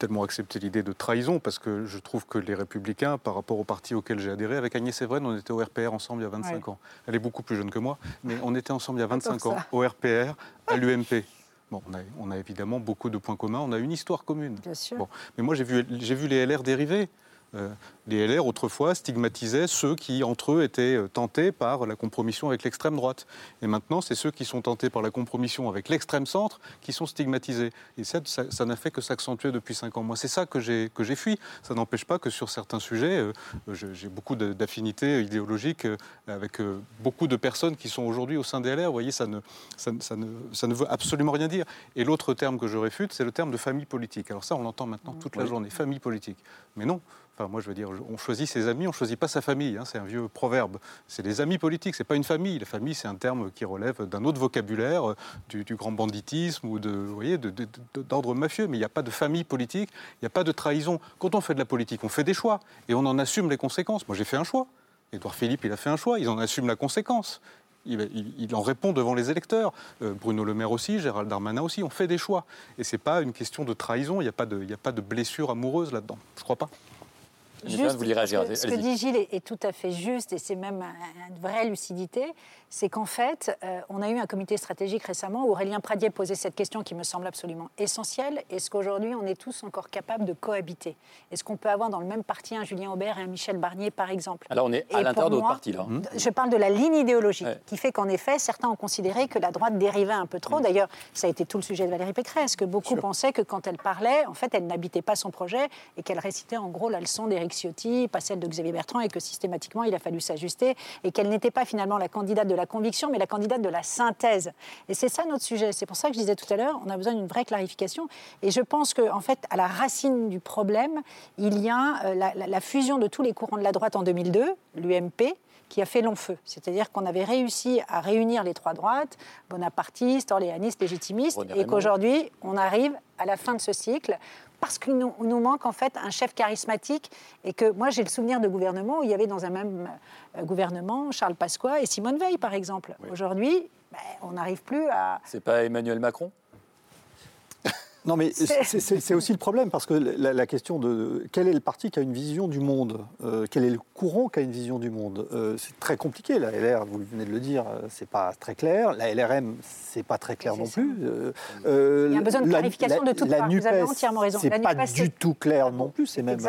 tellement accepté l'idée de trahison parce que je trouve que les Républicains, par rapport au parti auquel j'ai adhéré, avec Agnès Evren, on était au RPR ensemble il y a 25 ans. Elle est beaucoup plus jeune que moi, mais on était ensemble il y a 25 ans au RPR, à l'UMP. Bon, on a, on a, évidemment beaucoup de points communs, on a une histoire commune. Bien sûr. Bon, mais moi, j'ai vu, vu les LR dériver. Euh, les LR, autrefois, stigmatisaient ceux qui, entre eux, étaient euh, tentés par la compromission avec l'extrême droite. Et maintenant, c'est ceux qui sont tentés par la compromission avec l'extrême centre qui sont stigmatisés. Et ça, ça, n'a fait que s'accentuer depuis cinq ans. Moi, c'est ça que j'ai fui. Ça n'empêche pas que sur certains sujets, euh, j'ai beaucoup d'affinités idéologiques avec beaucoup de personnes qui sont aujourd'hui au sein des LR. Vous voyez, ça ne, ça, ne, ça ne veut absolument rien dire. Et l'autre terme que je réfute, c'est le terme de famille politique. Alors ça, on l'entend maintenant toute la journée, famille politique. Mais non, Moi, je veux dire, on choisit ses amis, on ne choisit pas sa famille. Hein, c'est un vieux proverbe. C'est des amis politiques, c'est pas une famille. La famille, c'est un terme qui relève d'un autre vocabulaire, euh, du, grand banditisme ou de, voyez, d'ordre mafieux. Mais il n'y a pas de famille politique, il n'y a pas de trahison. Quand on fait de la politique, on fait des choix et on en assume les conséquences. Moi, j'ai fait un choix. Édouard Philippe, il a fait un choix. Ils en assument la conséquence. Il, en répond devant les électeurs. Euh, Bruno Le Maire aussi, Gérald Darmanin aussi, on fait des choix. Et ce n'est pas une question de trahison, il n'y a, a, pas de blessure amoureuse là-dedans. Je crois pas. Juste, vous lirez ce que, ce que dit Gilles est, est, tout à fait juste et c'est même une vraie lucidité c'est qu'en fait, euh, on a eu un comité stratégique récemment où Aurélien Pradier posait cette question qui me semble absolument essentielle. Est-ce qu'aujourd'hui, on est tous encore capables de cohabiter? Est-ce qu'on peut avoir dans le même parti un Julien Aubert et un Michel Barnier, par exemple? Alors, on est à l'intérieur d'autres partis, là. Je parle de la ligne idéologique, qui fait qu'en effet, certains ont considéré que la droite dérivait un peu trop. Mm. D'ailleurs, ça a été tout le sujet de Valérie Pécresse, que beaucoup pensaient que quand elle parlait, en fait, elle n'habitait pas son projet et qu'elle récitait en gros la leçon d'Éric Ciotti, pas celle de Xavier Bertrand, et que systématiquement, il a fallu s'ajuster et qu'elle n'était pas finalement la candidate de la conviction, mais la candidate de la synthèse. Et c'est ça notre sujet. C'est pour ça que je disais tout à l'heure, on a besoin d'une vraie clarification. Et je pense qu'en en fait, à la racine du problème, il y a euh, la, fusion de tous les courants de la droite en 2002, l'UMP, qui a fait long feu. C'est-à-dire qu'on avait réussi à réunir les trois droites, bonapartistes, orléanistes, légitimistes, et qu'aujourd'hui, on arrive à la fin de ce cycle parce qu'il nous, nous, manque en fait un chef charismatique et que moi j'ai le souvenir de gouvernements où il y avait dans un même euh, gouvernement Charles Pasqua et Simone Veil par exemple. Aujourd'hui, ben, on n'arrive plus à. C'est pas Emmanuel Macron? Non, mais c'est aussi le problème, parce que la, question de quel est le parti qui a une vision du monde, euh, quel est le courant qui a une vision du monde, euh, c'est très compliqué. La LR, vous venez de le dire, euh, c'est pas très clair. La LRM, c'est pas très clair non plus. Il y a besoin de clarification de toute part. Vous avez entièrement raison. C'est pas du tout clair non plus. C'est même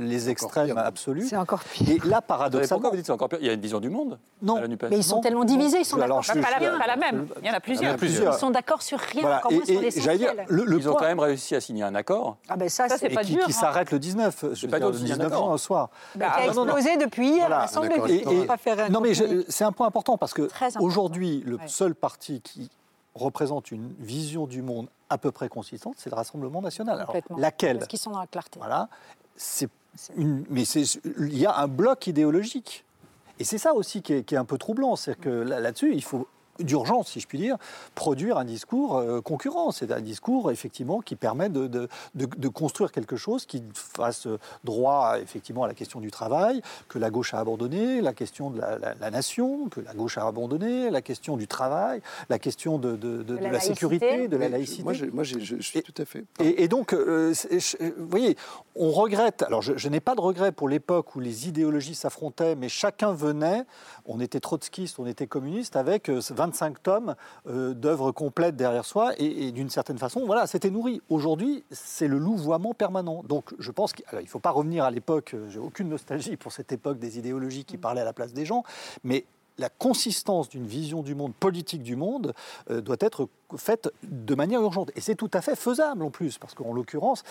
les extrêmes absolus. C'est encore pire. Et là, paradoxalement, pourquoi vous dites c'est encore pire? Il y a une vision du monde Non, mais ils sont tellement divisés. Ils sont d'accord. Pas, pas, la même. Il y en a plusieurs. Ils sont d'accord sur rien. Encore moins sur l'essentiel ils ont quand même réussi à signer un accord. Ah ben ça, c'est pas qui, dur. Qui hein. s'arrête le 19, je pas dire, le 19 juin au soir. Bah, qui a explosé depuis hier voilà. à Non mais c'est un point important parce que aujourd'hui, le seul parti qui représente une vision du monde à peu près consistante, c'est le Rassemblement national. Alors, laquelle Parce qu'ils sont dans la clarté. Voilà. C'est une, mais il y a un bloc idéologique. Et c'est ça aussi qui est, qui est un peu troublant, c'est que là-dessus, il faut d'urgence, si je puis dire, produire un discours euh, concurrent. C'est un discours, effectivement, qui permet de, de, de, construire quelque chose qui fasse droit, effectivement, à la question du travail, que la gauche a abandonné, la question de la, nation, que la gauche a abandonné, la question du travail, la question de, la, la sécurité, de la laïcité. Moi, je, moi je, suis tout à fait. Et, donc, euh, vous voyez, on regrette, alors je, n'ai pas de regret pour l'époque où les idéologies s'affrontaient, mais chacun venait, on était trotskiste, on était communiste, avec 25 euh, tomes euh, d'œuvres complètes derrière soi, et, d'une certaine façon, voilà, c'était nourri. Aujourd'hui, c'est le louvoiement permanent. Donc je pense qu'il ne faut pas revenir à l'époque, euh, j'ai aucune nostalgie pour cette époque des idéologies qui parlaient à la place des gens, mais la consistance d'une vision du monde, politique du monde, doit être faite de manière urgente. Et c'est tout à fait faisable en plus, parce qu'en l'occurrence,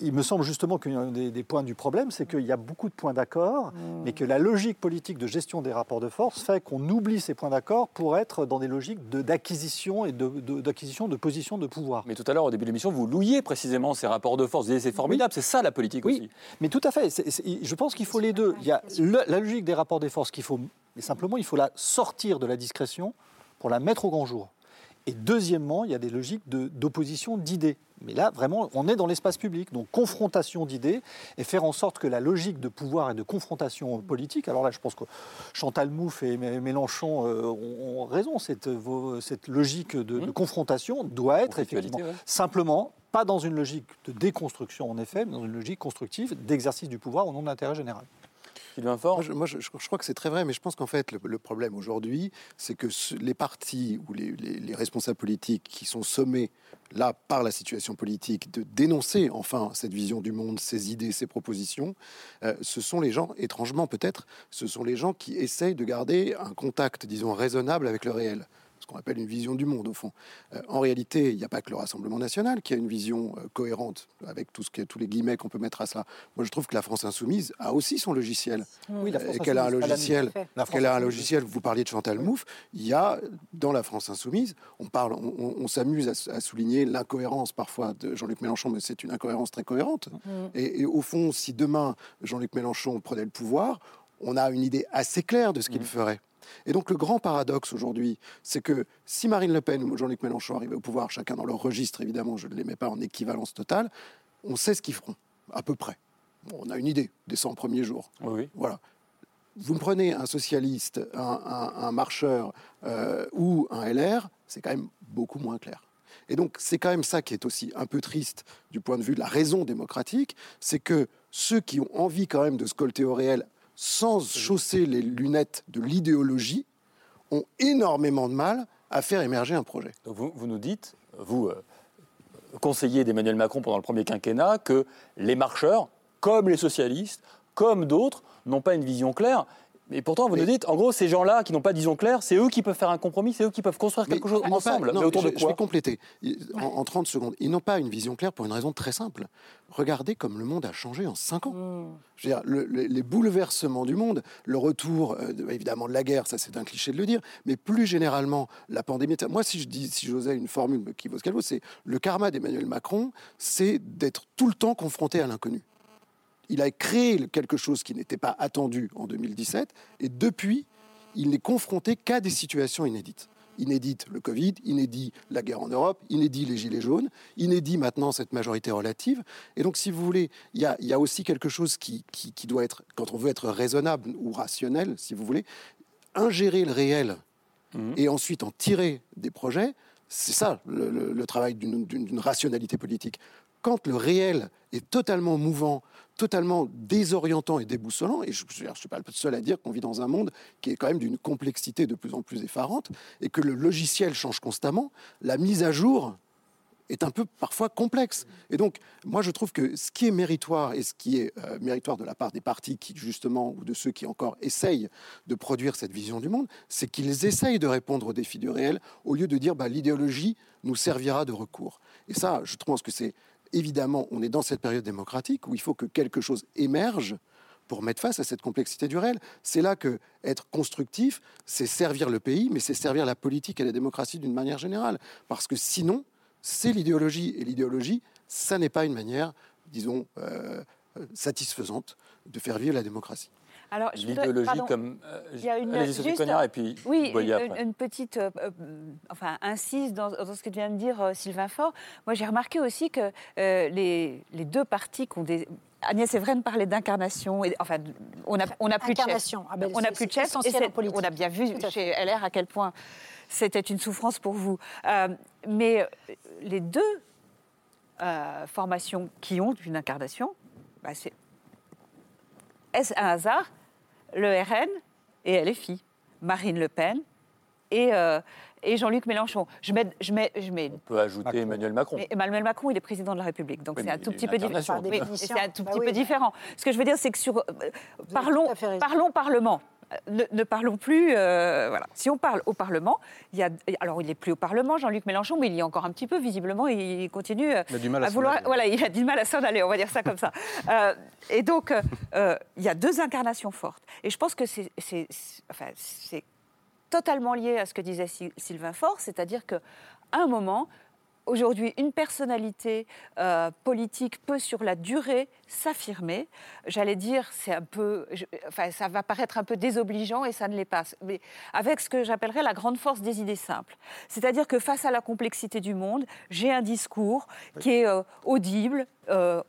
il me semble justement qu'un des, des, points du problème, c'est qu'il y a beaucoup de points d'accord, mmh. mais que la logique politique de gestion des rapports de force fait qu'on oublie ces points d'accord pour être dans des logiques d'acquisition et d'acquisition de, de, positions de pouvoir. Mais tout à l'heure, au début de l'émission, vous louiez précisément ces rapports de force. Vous disiez c'est formidable, c'est ça la politique oui. aussi. Mais tout à fait. je pense qu'il faut les deux. Il y a la logique des rapports de force qu'il faut, mais simplement, il faut la sortir de la discrétion pour la mettre au grand jour. Et deuxièmement, il y a des logiques d'opposition d'idées. Mais là, vraiment, on est dans l'espace public. Donc, confrontation d'idées et faire en sorte que la logique de pouvoir et de confrontation politique. Alors là, je pense que Chantal Mouffe et Mélenchon euh, ont raison. Cette, cette logique de, mmh. confrontation doit être effectivement simplement pas dans une logique de déconstruction, en effet, mais dans une logique constructive d'exercice du pouvoir au nom de l'intérêt général. Moi, je, crois que c'est très vrai, mais je pense qu'en fait, le, problème aujourd'hui, c'est que les partis ou les, responsables politiques qui sont sommés, là, par la situation politique, de dénoncer enfin cette vision du monde, ces idées, ces propositions, euh, ce sont les gens, étrangement peut-être, ce sont les gens qui essayent de garder un contact, disons, raisonnable avec le réel qu'on appelle une vision du monde, au fond. Euh, en réalité, il n'y a pas que le Rassemblement national qui a une vision euh, cohérente, avec tout ce qui, tous les guillemets qu'on peut mettre à ça. Moi, je trouve que la France insoumise a aussi son logiciel. Oui, France qu'elle a un logiciel. Qu'elle a un logiciel. Vous parliez de Chantal Mouffe. Il y a dans la France insoumise, on parle, on, s'amuse à, souligner l'incohérence parfois de Jean-Luc Mélenchon, mais c'est une incohérence très cohérente. Mm. Et, au fond, si demain Jean-Luc Mélenchon prenait le pouvoir, on a une idée assez claire de ce qu'il mm. ferait. Et donc le grand paradoxe aujourd'hui, c'est que si Marine Le Pen ou Jean-Luc Mélenchon arrivaient au pouvoir, chacun dans leur registre, évidemment, je ne les mets pas en équivalence totale, on sait ce qu'ils feront, à peu près. on a une idée des 100 premiers jours. Oui. Voilà. Vous me prenez un socialiste, un, marcheur euh, ou un LR, c'est quand même beaucoup moins clair. Et donc c'est quand même ça qui est aussi un peu triste du point de vue de la raison démocratique, c'est que ceux qui ont envie quand même de se colter au réel sans chausser les lunettes de l'idéologie ont énormément de mal à faire émerger un projet. Vous nous dites, vous, euh, conseiller d'Emmanuel Macron pendant le premier quinquennat, que les marcheurs, comme les socialistes, comme d'autres, n'ont pas une vision claire. Et pourtant, vous nous dites, en gros, ces gens-là qui n'ont pas de vision claire, c'est eux qui peuvent faire un compromis, c'est eux qui peuvent construire quelque chose ensemble. pas- non, mais autour je, de je quoi vais compléter en, en 30 secondes. Ils n'ont pas une vision claire pour une raison très simple. Regardez comme le monde a changé en 5 ans. Je veux dire, le- le- les bouleversements du monde, le retour euh, de- évidemment de la guerre, ça c'est un cliché de le dire, mais plus généralement la pandémie. Moi, si je dis, si j'osais une formule qui vaut ce qu'elle vaut, c'est le karma d'Emmanuel Macron, c'est d'être tout le temps confronté à l'inconnu. Il a créé quelque chose qui n'était pas attendu en 2017, et depuis, il n'est confronté qu'à des situations inédites. Inédite le Covid, inédit la guerre en Europe, inédit les Gilets jaunes, inédit maintenant cette majorité relative. Et donc, si vous voulez, il y a, il y a aussi quelque chose qui, qui- qui doit être, quand on veut être raisonnable ou rationnel, si vous voulez, ingérer le réel et ensuite en tirer des projets, c'est ça le, le- le travail d'une rationalité politique. Quand le réel est totalement mouvant, totalement désorientant et déboussolant, et je ne suis pas le seul à dire qu'on vit dans un monde qui est quand même d'une complexité de plus en plus effarante, et que le logiciel change constamment, la mise à jour est un peu parfois complexe. Et donc, moi, je trouve que ce qui est méritoire et ce qui est euh, méritoire de la part des partis qui, justement, ou de ceux qui encore essayent de produire cette vision du monde, c'est qu'ils essayent de répondre aux défis du réel au lieu de dire bah, l'idéologie nous servira de recours. Et ça, je pense que c'est évidemment, on est dans cette période démocratique où il faut que quelque chose émerge pour mettre face à cette complexité du réel. C'est là que être constructif, c'est servir le pays, mais c'est servir la politique et la démocratie d'une manière générale. Parce que sinon, c'est l'idéologie. Et l'idéologie, ça n'est pas une manière, disons, euh, satisfaisante de faire vivre la démocratie. Alors, je voudrais- L'idéologie pardon, comme... euh, il y a une, Allez-y, Sophie juste- Cognard, et puis oui, une, petite, euh, euh, enfin, insiste dans, dans ce que vient de dire euh, Sylvain Faure. Moi, j'ai remarqué aussi que euh, les, les deux partis qui ont des Agnès Evren parlait d'incarnation. et- Enfin, on a, on a plus de chef. Incarnation. Ah ben, on n'a c'est- plus de chef. et. On a bien vu chez LR à quel point c'était une souffrance pour vous. Euh, mais les deux euh, formations qui ont une incarnation, bah, c'est est-ce un hasard? Le RN et LFI, Marine Le Pen et, euh, et Jean-Luc Mélenchon. Je mets, je mets, je mets On peut ajouter Emmanuel Macron. mais Emmanuel Macron, il est président de la République, donc Oui, c'est un tout petit peu différent. C'est un tout Bah petit oui. peu différent. Ce que je veux dire, c'est que sur euh, parlons, parlons Parlement. Ne, ne parlons plus. euh, voilà. Si on parle au Parlement, il y a, alors il n'est plus au Parlement, Jean-Luc Mélenchon, mais il y est encore un petit peu. Visiblement, il continue euh, Il a du mal à vouloir. Voilà, il a du mal à s'en aller. On va dire ça comme ça. Euh, et donc, euh, il y a deux incarnations fortes. Et je pense que c'est, enfin, c'est totalement lié à ce que disait Sy- Sylvain Faure, c'est-à-dire qu'à un moment, aujourd'hui, une personnalité euh, politique peut sur la durée s'affirmer. J'allais dire, c'est un peu, je- enfin, ça va paraître un peu désobligeant et ça ne l'est pas, mais avec ce que j'appellerais la grande force des idées simples. C'est-à-dire que face à la complexité du monde, j'ai un discours qui est euh, audible. euh,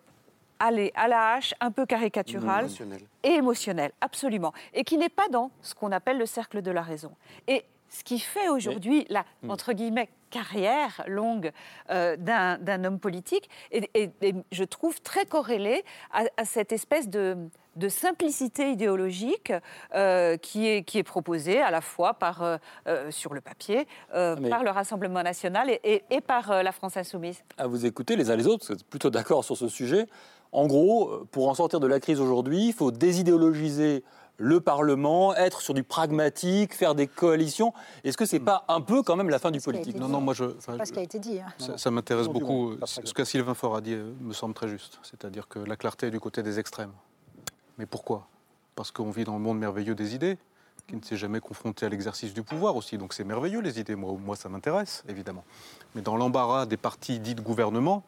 à la hache, un peu caricatural Émotionnel. et émotionnel, absolument, et qui n'est pas dans ce qu'on appelle le cercle de la raison. Et ce qui fait aujourd'hui la, Hmm. entre guillemets, carrière longue euh, d'un homme politique, est, je trouve, très corrélée à, à cette espèce de, de simplicité idéologique euh, qui, est, qui est proposée à la fois par, euh, euh, sur le papier, Ah, mais- par le Rassemblement national et, et- et par la France insoumise. à vous écouter les uns les autres, vous êtes plutôt d'accord sur ce sujet. En gros, pour en sortir de la crise aujourd'hui, il faut désidéologiser le Parlement, être sur du pragmatique, faire des coalitions. Est-ce que c'est pas un peu quand même la fin du politique Non, non, moi je. Pas ce qui a été dit. hein. Ça, ça m'intéresse beaucoup. Ce que Sylvain Faure a dit euh, me semble très juste. C'est-à-dire que la clarté est du côté des extrêmes. Mais pourquoi? Parce qu'on vit dans le monde merveilleux des idées, qui ne s'est jamais confronté à l'exercice du pouvoir aussi. Donc c'est merveilleux les idées. Moi, moi ça m'intéresse, évidemment. Mais dans l'embarras des partis dits de gouvernement,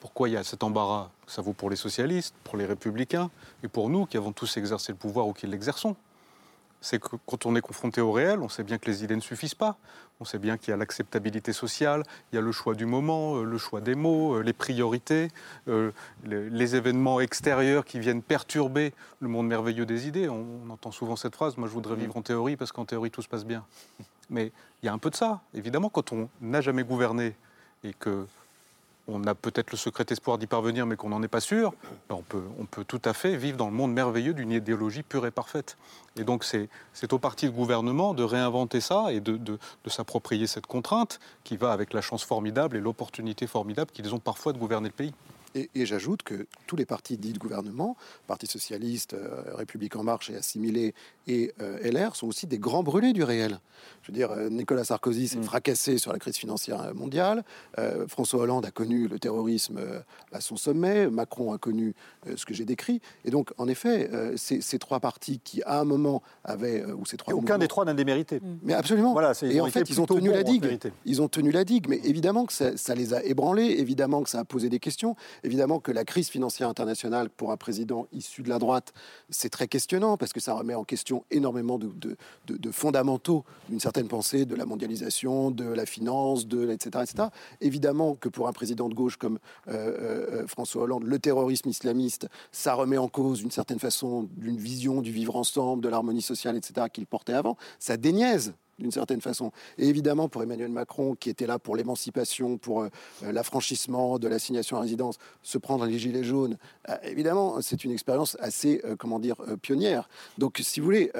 pourquoi il y a cet embarras? Ça vaut pour les socialistes, pour les républicains, et pour nous qui avons tous exercé le pouvoir ou qui l'exerçons c'est que quand on est confronté au réel, on sait bien que les idées ne suffisent pas. On sait bien qu'il y a l'acceptabilité sociale, il y a le choix du moment, euh, le choix des mots, euh, les priorités, euh, les, événements extérieurs qui viennent perturber le monde merveilleux des idées. On, on entend souvent cette phrase, moi je voudrais vivre en théorie parce qu'en théorie tout se passe bien. Mais il y a un peu de ça. Évidemment, quand on n'a jamais gouverné et que on a peut-être le secret espoir d'y parvenir, mais qu'on n'en est pas sûr, ben, on, peut, tout à fait vivre dans le monde merveilleux d'une idéologie pure et parfaite. Et donc c'est au parti du gouvernement de réinventer ça et de, de, de s'approprier cette contrainte qui va avec la chance formidable et l'opportunité formidable qu'ils ont parfois de gouverner le pays. Et, j'ajoute que tous les partis dits de gouvernement, Parti socialiste, euh, République en marche et assimilé, et euh, LR, sont aussi des grands brûlés du réel. Je veux dire, euh, Nicolas Sarkozy s'est mm. fracassé sur la crise financière mondiale, François Hollande a connu le terrorisme à son sommet, Macron a connu ce que j'ai décrit. Et donc, en effet, ces, trois partis qui, à un moment, avaient... ou ces trois aucun des trois n'a démérité. Mm. Mais absolument. Voilà, et en fait, ils ont tenu la digue. Ils ont tenu la digue. Mais évidemment que ça, ça les a ébranlés, évidemment que ça a posé des questions, Évidemment que la crise financière internationale, pour un président issu de la droite, c'est très questionnant parce que ça remet en question énormément de, fondamentaux d'une certaine pensée, de la mondialisation, de la finance, de, etc., etc. Évidemment que pour un président de gauche comme euh, euh, François Hollande, le terrorisme islamiste, ça remet en cause d'une certaine façon d'une vision du vivre ensemble, de l'harmonie sociale, etc., qu'il portait avant. Ça déniaise d'une certaine façon. Et évidemment, pour Emmanuel Macron, qui était là pour l'émancipation, pour euh, l'affranchissement de l'assignation à résidence, se prendre les gilets jaunes, euh, évidemment, c'est une expérience assez, euh, comment dire, pionnière. Donc, si vous voulez,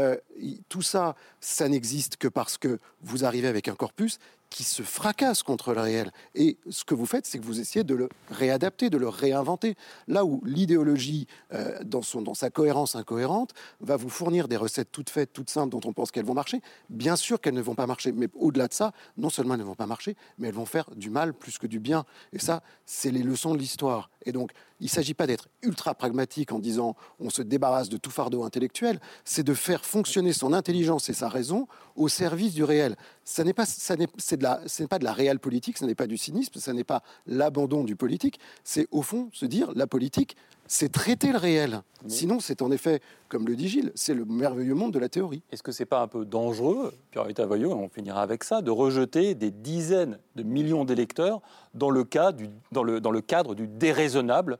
tout ça, ça n'existe que parce que vous arrivez avec un corpus qui se fracasse contre le réel. Et ce que vous faites, c'est que vous essayez de le réadapter, de le réinventer. Là où l'idéologie, euh, dans, dans sa cohérence incohérente, va vous fournir des recettes toutes faites, toutes simples, dont on pense qu'elles vont marcher, bien sûr qu'elles ne vont pas marcher. Mais au-delà de ça, non seulement elles ne vont pas marcher, mais elles vont faire du mal plus que du bien. Et ça, c'est les leçons de l'histoire. Et donc, il ne s'agit pas d'être ultra pragmatique en disant on se débarrasse de tout fardeau intellectuel, c'est de faire fonctionner son intelligence et sa raison au service du réel. N'est pas, ce n'est pas de la réelle politique, ce n'est pas du cynisme, ce n'est pas l'abandon du politique, c'est au fond se dire la politique, c'est traiter le réel. Sinon, c'est en effet, comme le dit Gilles, c'est le merveilleux monde de la théorie. Est-ce que c'est pas un peu dangereux, Pierre Voyot, et on finira avec ça, de rejeter des dizaines de millions d'électeurs dans le, cas du, dans, le, dans le cadre du déraisonnable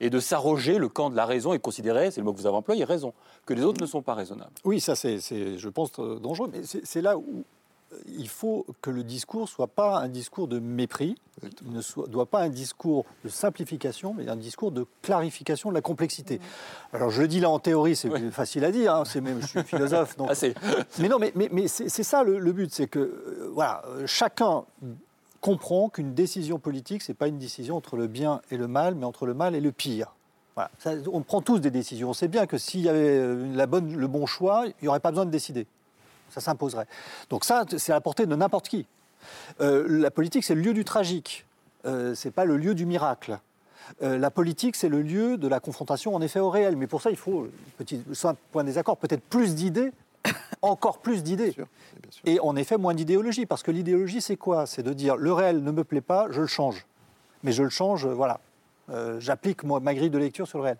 et de s'arroger le camp de la raison et considérer, c'est le mot que vous avez employé, raison, que les autres ne sont pas raisonnables? Oui, ça c'est, je pense, dangereux, mais c'est là où il faut que le discours soit pas un discours de mépris, il ne soit, doit pas un discours de simplification, mais un discours de clarification de la complexité. Alors je le dis là en théorie, c'est facile à dire, hein, c'est même, je suis philosophe. Donc... Ah, mais non, mais, mais, c'est ça le, but, c'est que euh, voilà, chacun comprend qu'une décision politique, c'est pas une décision entre le bien et le mal, mais entre le mal et le pire. Voilà. on prend tous des décisions. On sait bien que s'il y avait euh, la bonne, le bon choix, il n'y aurait pas besoin de décider ça s'imposerait. Donc ça, c'est à la portée de n'importe qui. Euh, la politique, c'est le lieu du tragique, euh, c'est pas le lieu du miracle. Euh, la politique, c'est le lieu de la confrontation en effet au réel. Mais pour ça, il faut, petit, un point désaccord, peut-être plus d'idées, encore plus d'idées. Et en effet, moins d'idéologie. Parce que l'idéologie, c'est quoi? C'est de dire le réel ne me plaît pas, je le change. Mais je le change, voilà. Euh, j'applique ma grille de lecture sur le réel.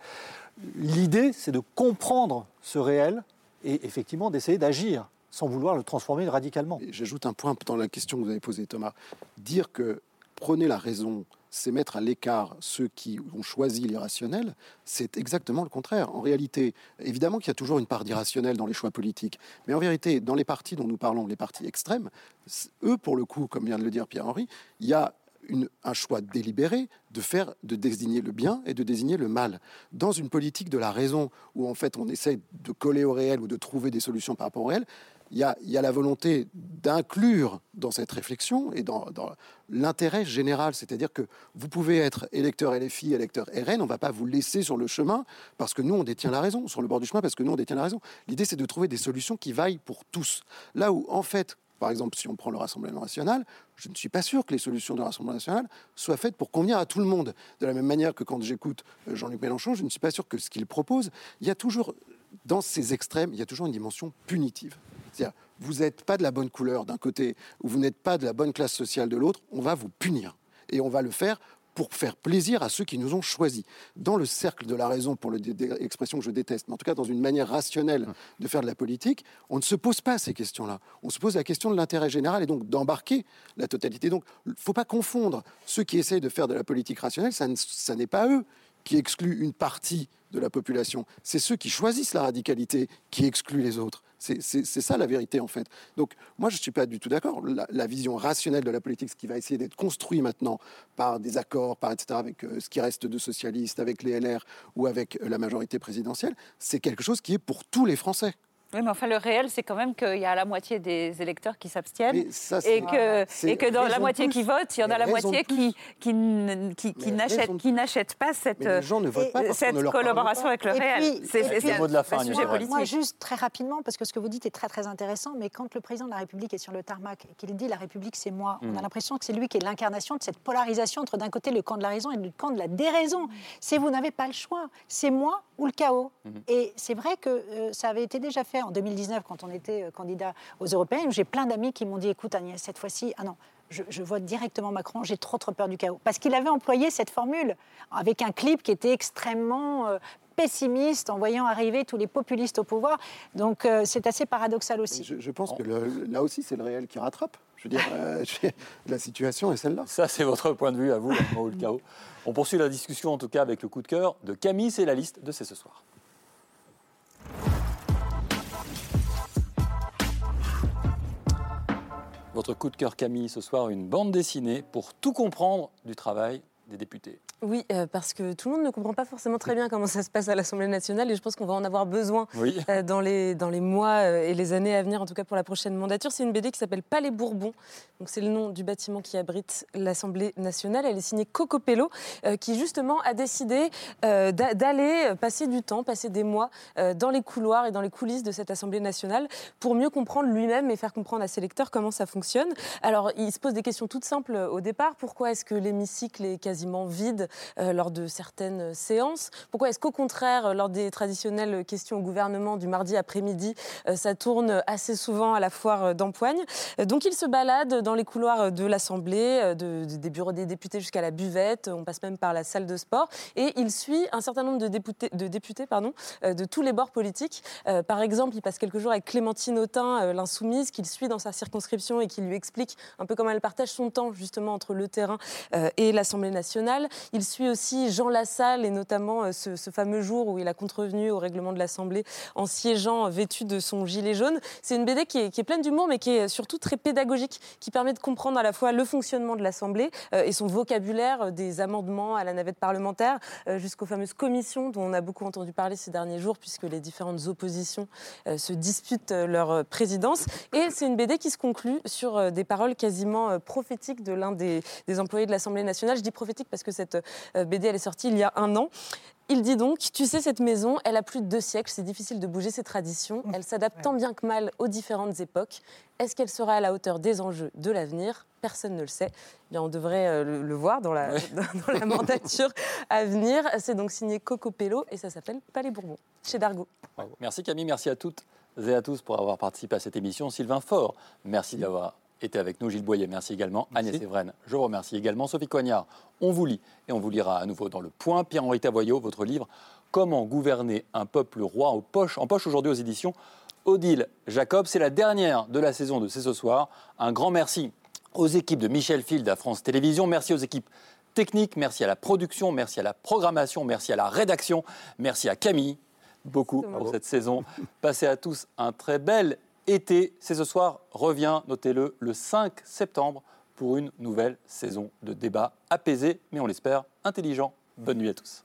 L'idée, c'est de comprendre ce réel et effectivement d'essayer d'agir sans vouloir le transformer radicalement. J'ajoute un point dans la question que vous avez posée, Thomas. Dire que prenez la raison, c'est mettre à l'écart ceux qui ont choisi l'irrationnel, c'est exactement le contraire. En réalité, évidemment qu'il y a toujours une part d'irrationnel dans les choix politiques, mais en vérité, dans les partis dont nous parlons, les partis extrêmes, eux, pour le coup, comme vient de le dire Pierre-Henri, il y a un choix délibéré de faire, de désigner le bien et de désigner le mal. Dans une politique de la raison où en fait on essaie de coller au réel ou de trouver des solutions par rapport au réel, il y a, la volonté d'inclure dans cette réflexion et dans, l'intérêt général, c'est-à-dire que vous pouvez être électeur LFI, électeur RN, on ne va pas vous laisser sur le chemin parce que nous, on détient la raison, sur le bord du chemin parce que nous, on détient la raison. L'idée, c'est de trouver des solutions qui vaillent pour tous. Là où, en fait, par exemple, si on prend le Rassemblement national, je ne suis pas sûr que les solutions du Rassemblement national soient faites pour convenir à tout le monde. De la même manière que quand j'écoute euh, Jean-Luc Mélenchon, je ne suis pas sûr que ce qu'il propose, il y a toujours, dans ces extrêmes, il y a toujours une dimension punitive. C'est-à-dire, vous n'êtes pas de la bonne couleur d'un côté ou vous n'êtes pas de la bonne classe sociale de l'autre, on va vous punir. Et on va le faire pour faire plaisir à ceux qui nous ont choisis. Dans le cercle de la raison, pour l'expression que je déteste, mais en tout cas dans une manière rationnelle de faire de la politique, on ne se pose pas ces questions-là. On se pose la question de l'intérêt général et donc d'embarquer la totalité. Donc, il ne faut pas confondre ceux qui essayent de faire de la politique rationnelle, ça n'est pas eux qui excluent une partie de la population. C'est ceux qui choisissent la radicalité qui excluent les autres. C'est ça la vérité en fait. Donc moi je ne suis pas du tout d'accord. La, vision rationnelle de la politique, ce qui va essayer d'être construit maintenant par des accords, par etc., avec euh, ce qui reste de socialistes, avec les LR ou avec euh, la majorité présidentielle, c'est quelque chose qui est pour tous les Français. Oui, mais enfin, le réel, c'est quand même qu'il y a la moitié des électeurs qui s'abstiennent et, que, et que dans la moitié qui vote, il y en a la moitié qui, qui, qui, n'achètent pas cette, cette collaboration avec le réel. C'est le mot de la fin, sujet politique. Moi, juste très rapidement, parce que ce que vous dites est très très intéressant, mais quand le président de la République est sur le tarmac et qu'il dit la République c'est moi, on a mm. l'impression que c'est lui qui est l'incarnation de cette polarisation entre d'un côté le camp de la raison et le camp de la déraison. C'est vous n'avez pas le choix, c'est moi ou le chaos. Mm-hmm. Et c'est vrai que euh, ça avait été déjà fait en 2019, quand on était euh, candidat aux européennes, j'ai plein d'amis qui m'ont dit écoute, Agnès, cette fois-ci, ah non, je, vote directement Macron, j'ai trop trop peur du chaos. Parce qu'il avait employé cette formule avec un clip qui était extrêmement euh, pessimiste en voyant arriver tous les populistes au pouvoir. Donc euh, c'est assez paradoxal aussi. Je, pense que là aussi, c'est le réel qui rattrape. Je veux dire, la situation est celle-là. Ça, c'est votre point de vue à vous, le chaos. On poursuit la discussion en tout cas avec le coup de cœur de Camille, c'est la liste de C'est ce soir. Votre coup de cœur, Camille, ce soir, une bande dessinée pour tout comprendre du travail des députés. Oui, euh, parce que tout le monde ne comprend pas forcément très bien comment ça se passe à l'Assemblée nationale et je pense qu'on va en avoir besoin euh, dans, les, dans les mois euh, et les années à venir, en tout cas pour la prochaine mandature. C'est une BD qui s'appelle Palais Bourbon. Donc c'est le nom du bâtiment qui abrite l'Assemblée nationale. Elle est signée Coco Pello, qui justement a décidé d'aller passer du temps, passer des mois dans les couloirs et dans les coulisses de cette Assemblée nationale pour mieux comprendre lui-même et faire comprendre à ses lecteurs comment ça fonctionne. Alors il se pose des questions toutes simples au départ. Pourquoi est-ce que l'hémicycle est quasiment vide euh, lors de certaines séances Pourquoi est-ce qu'au contraire, lors des traditionnelles questions au gouvernement du mardi après-midi, euh, ça tourne assez souvent à la foire d'empoigne? Donc il se balade dans les couloirs de l'Assemblée, des bureaux des députés jusqu'à la buvette, on passe même par la salle de sport, et il suit un certain nombre de députés, de, députés, pardon, euh, de tous les bords politiques. Par exemple, il passe quelques jours avec Clémentine Autain, l'insoumise, qu'il suit dans sa circonscription et qui lui explique un peu comment elle partage son temps justement entre le terrain et l'Assemblée nationale. Il suit aussi Jean Lassalle et notamment euh, ce, fameux jour où il a contrevenu au règlement de l'Assemblée en siégeant vêtu de son gilet jaune. C'est une BD qui est, pleine d'humour mais qui est surtout très pédagogique, qui permet de comprendre à la fois le fonctionnement de l'Assemblée euh, et son vocabulaire euh, des amendements à la navette parlementaire jusqu'aux fameuses commissions dont on a beaucoup entendu parler ces derniers jours puisque les différentes oppositions se disputent leur présidence. Et c'est une BD qui se conclut sur des paroles quasiment prophétiques de l'un des, des employés de l'Assemblée nationale. Je dis prophétique parce que cette euh, BD, elle est sortie il y a un an. Il dit donc, tu sais, cette maison, elle a plus de deux siècles, c'est difficile de bouger ses traditions, elle s'adapte tant bien que mal aux différentes époques. Est-ce qu'elle sera à la hauteur des enjeux de l'avenir? Personne ne le sait. Eh bien, on devrait euh, le, voir dans la, dans la mandature à venir. C'est donc signé Coco Pello et ça s'appelle Palais Bourbon, chez Dargo. Merci Camille, merci à toutes et à tous pour avoir participé à cette émission. Sylvain Faure, merci d'avoir était avec nous. Gilles Boyer, merci également. Agnès Evren, je vous remercie également. Sophie Coignard, on vous lit et on vous lira à nouveau dans le point. Pierre-Henri Tavoyot, votre livre Comment gouverner un peuple roi en poche, en poche aujourd'hui aux éditions Odile Jacob. C'est la dernière de la saison de C'est ce soir. Un grand merci aux équipes de Michel Field à France Télévisions. Merci aux équipes techniques, merci à la production, merci à la programmation, merci à la rédaction, merci à Camille beaucoup pour cette saison. Passez à tous un très bel été. C'est ce soir, revient, notez-le, le 5 septembre pour une nouvelle saison de débat apaisé, mais on l'espère intelligent. Bonne nuit à tous.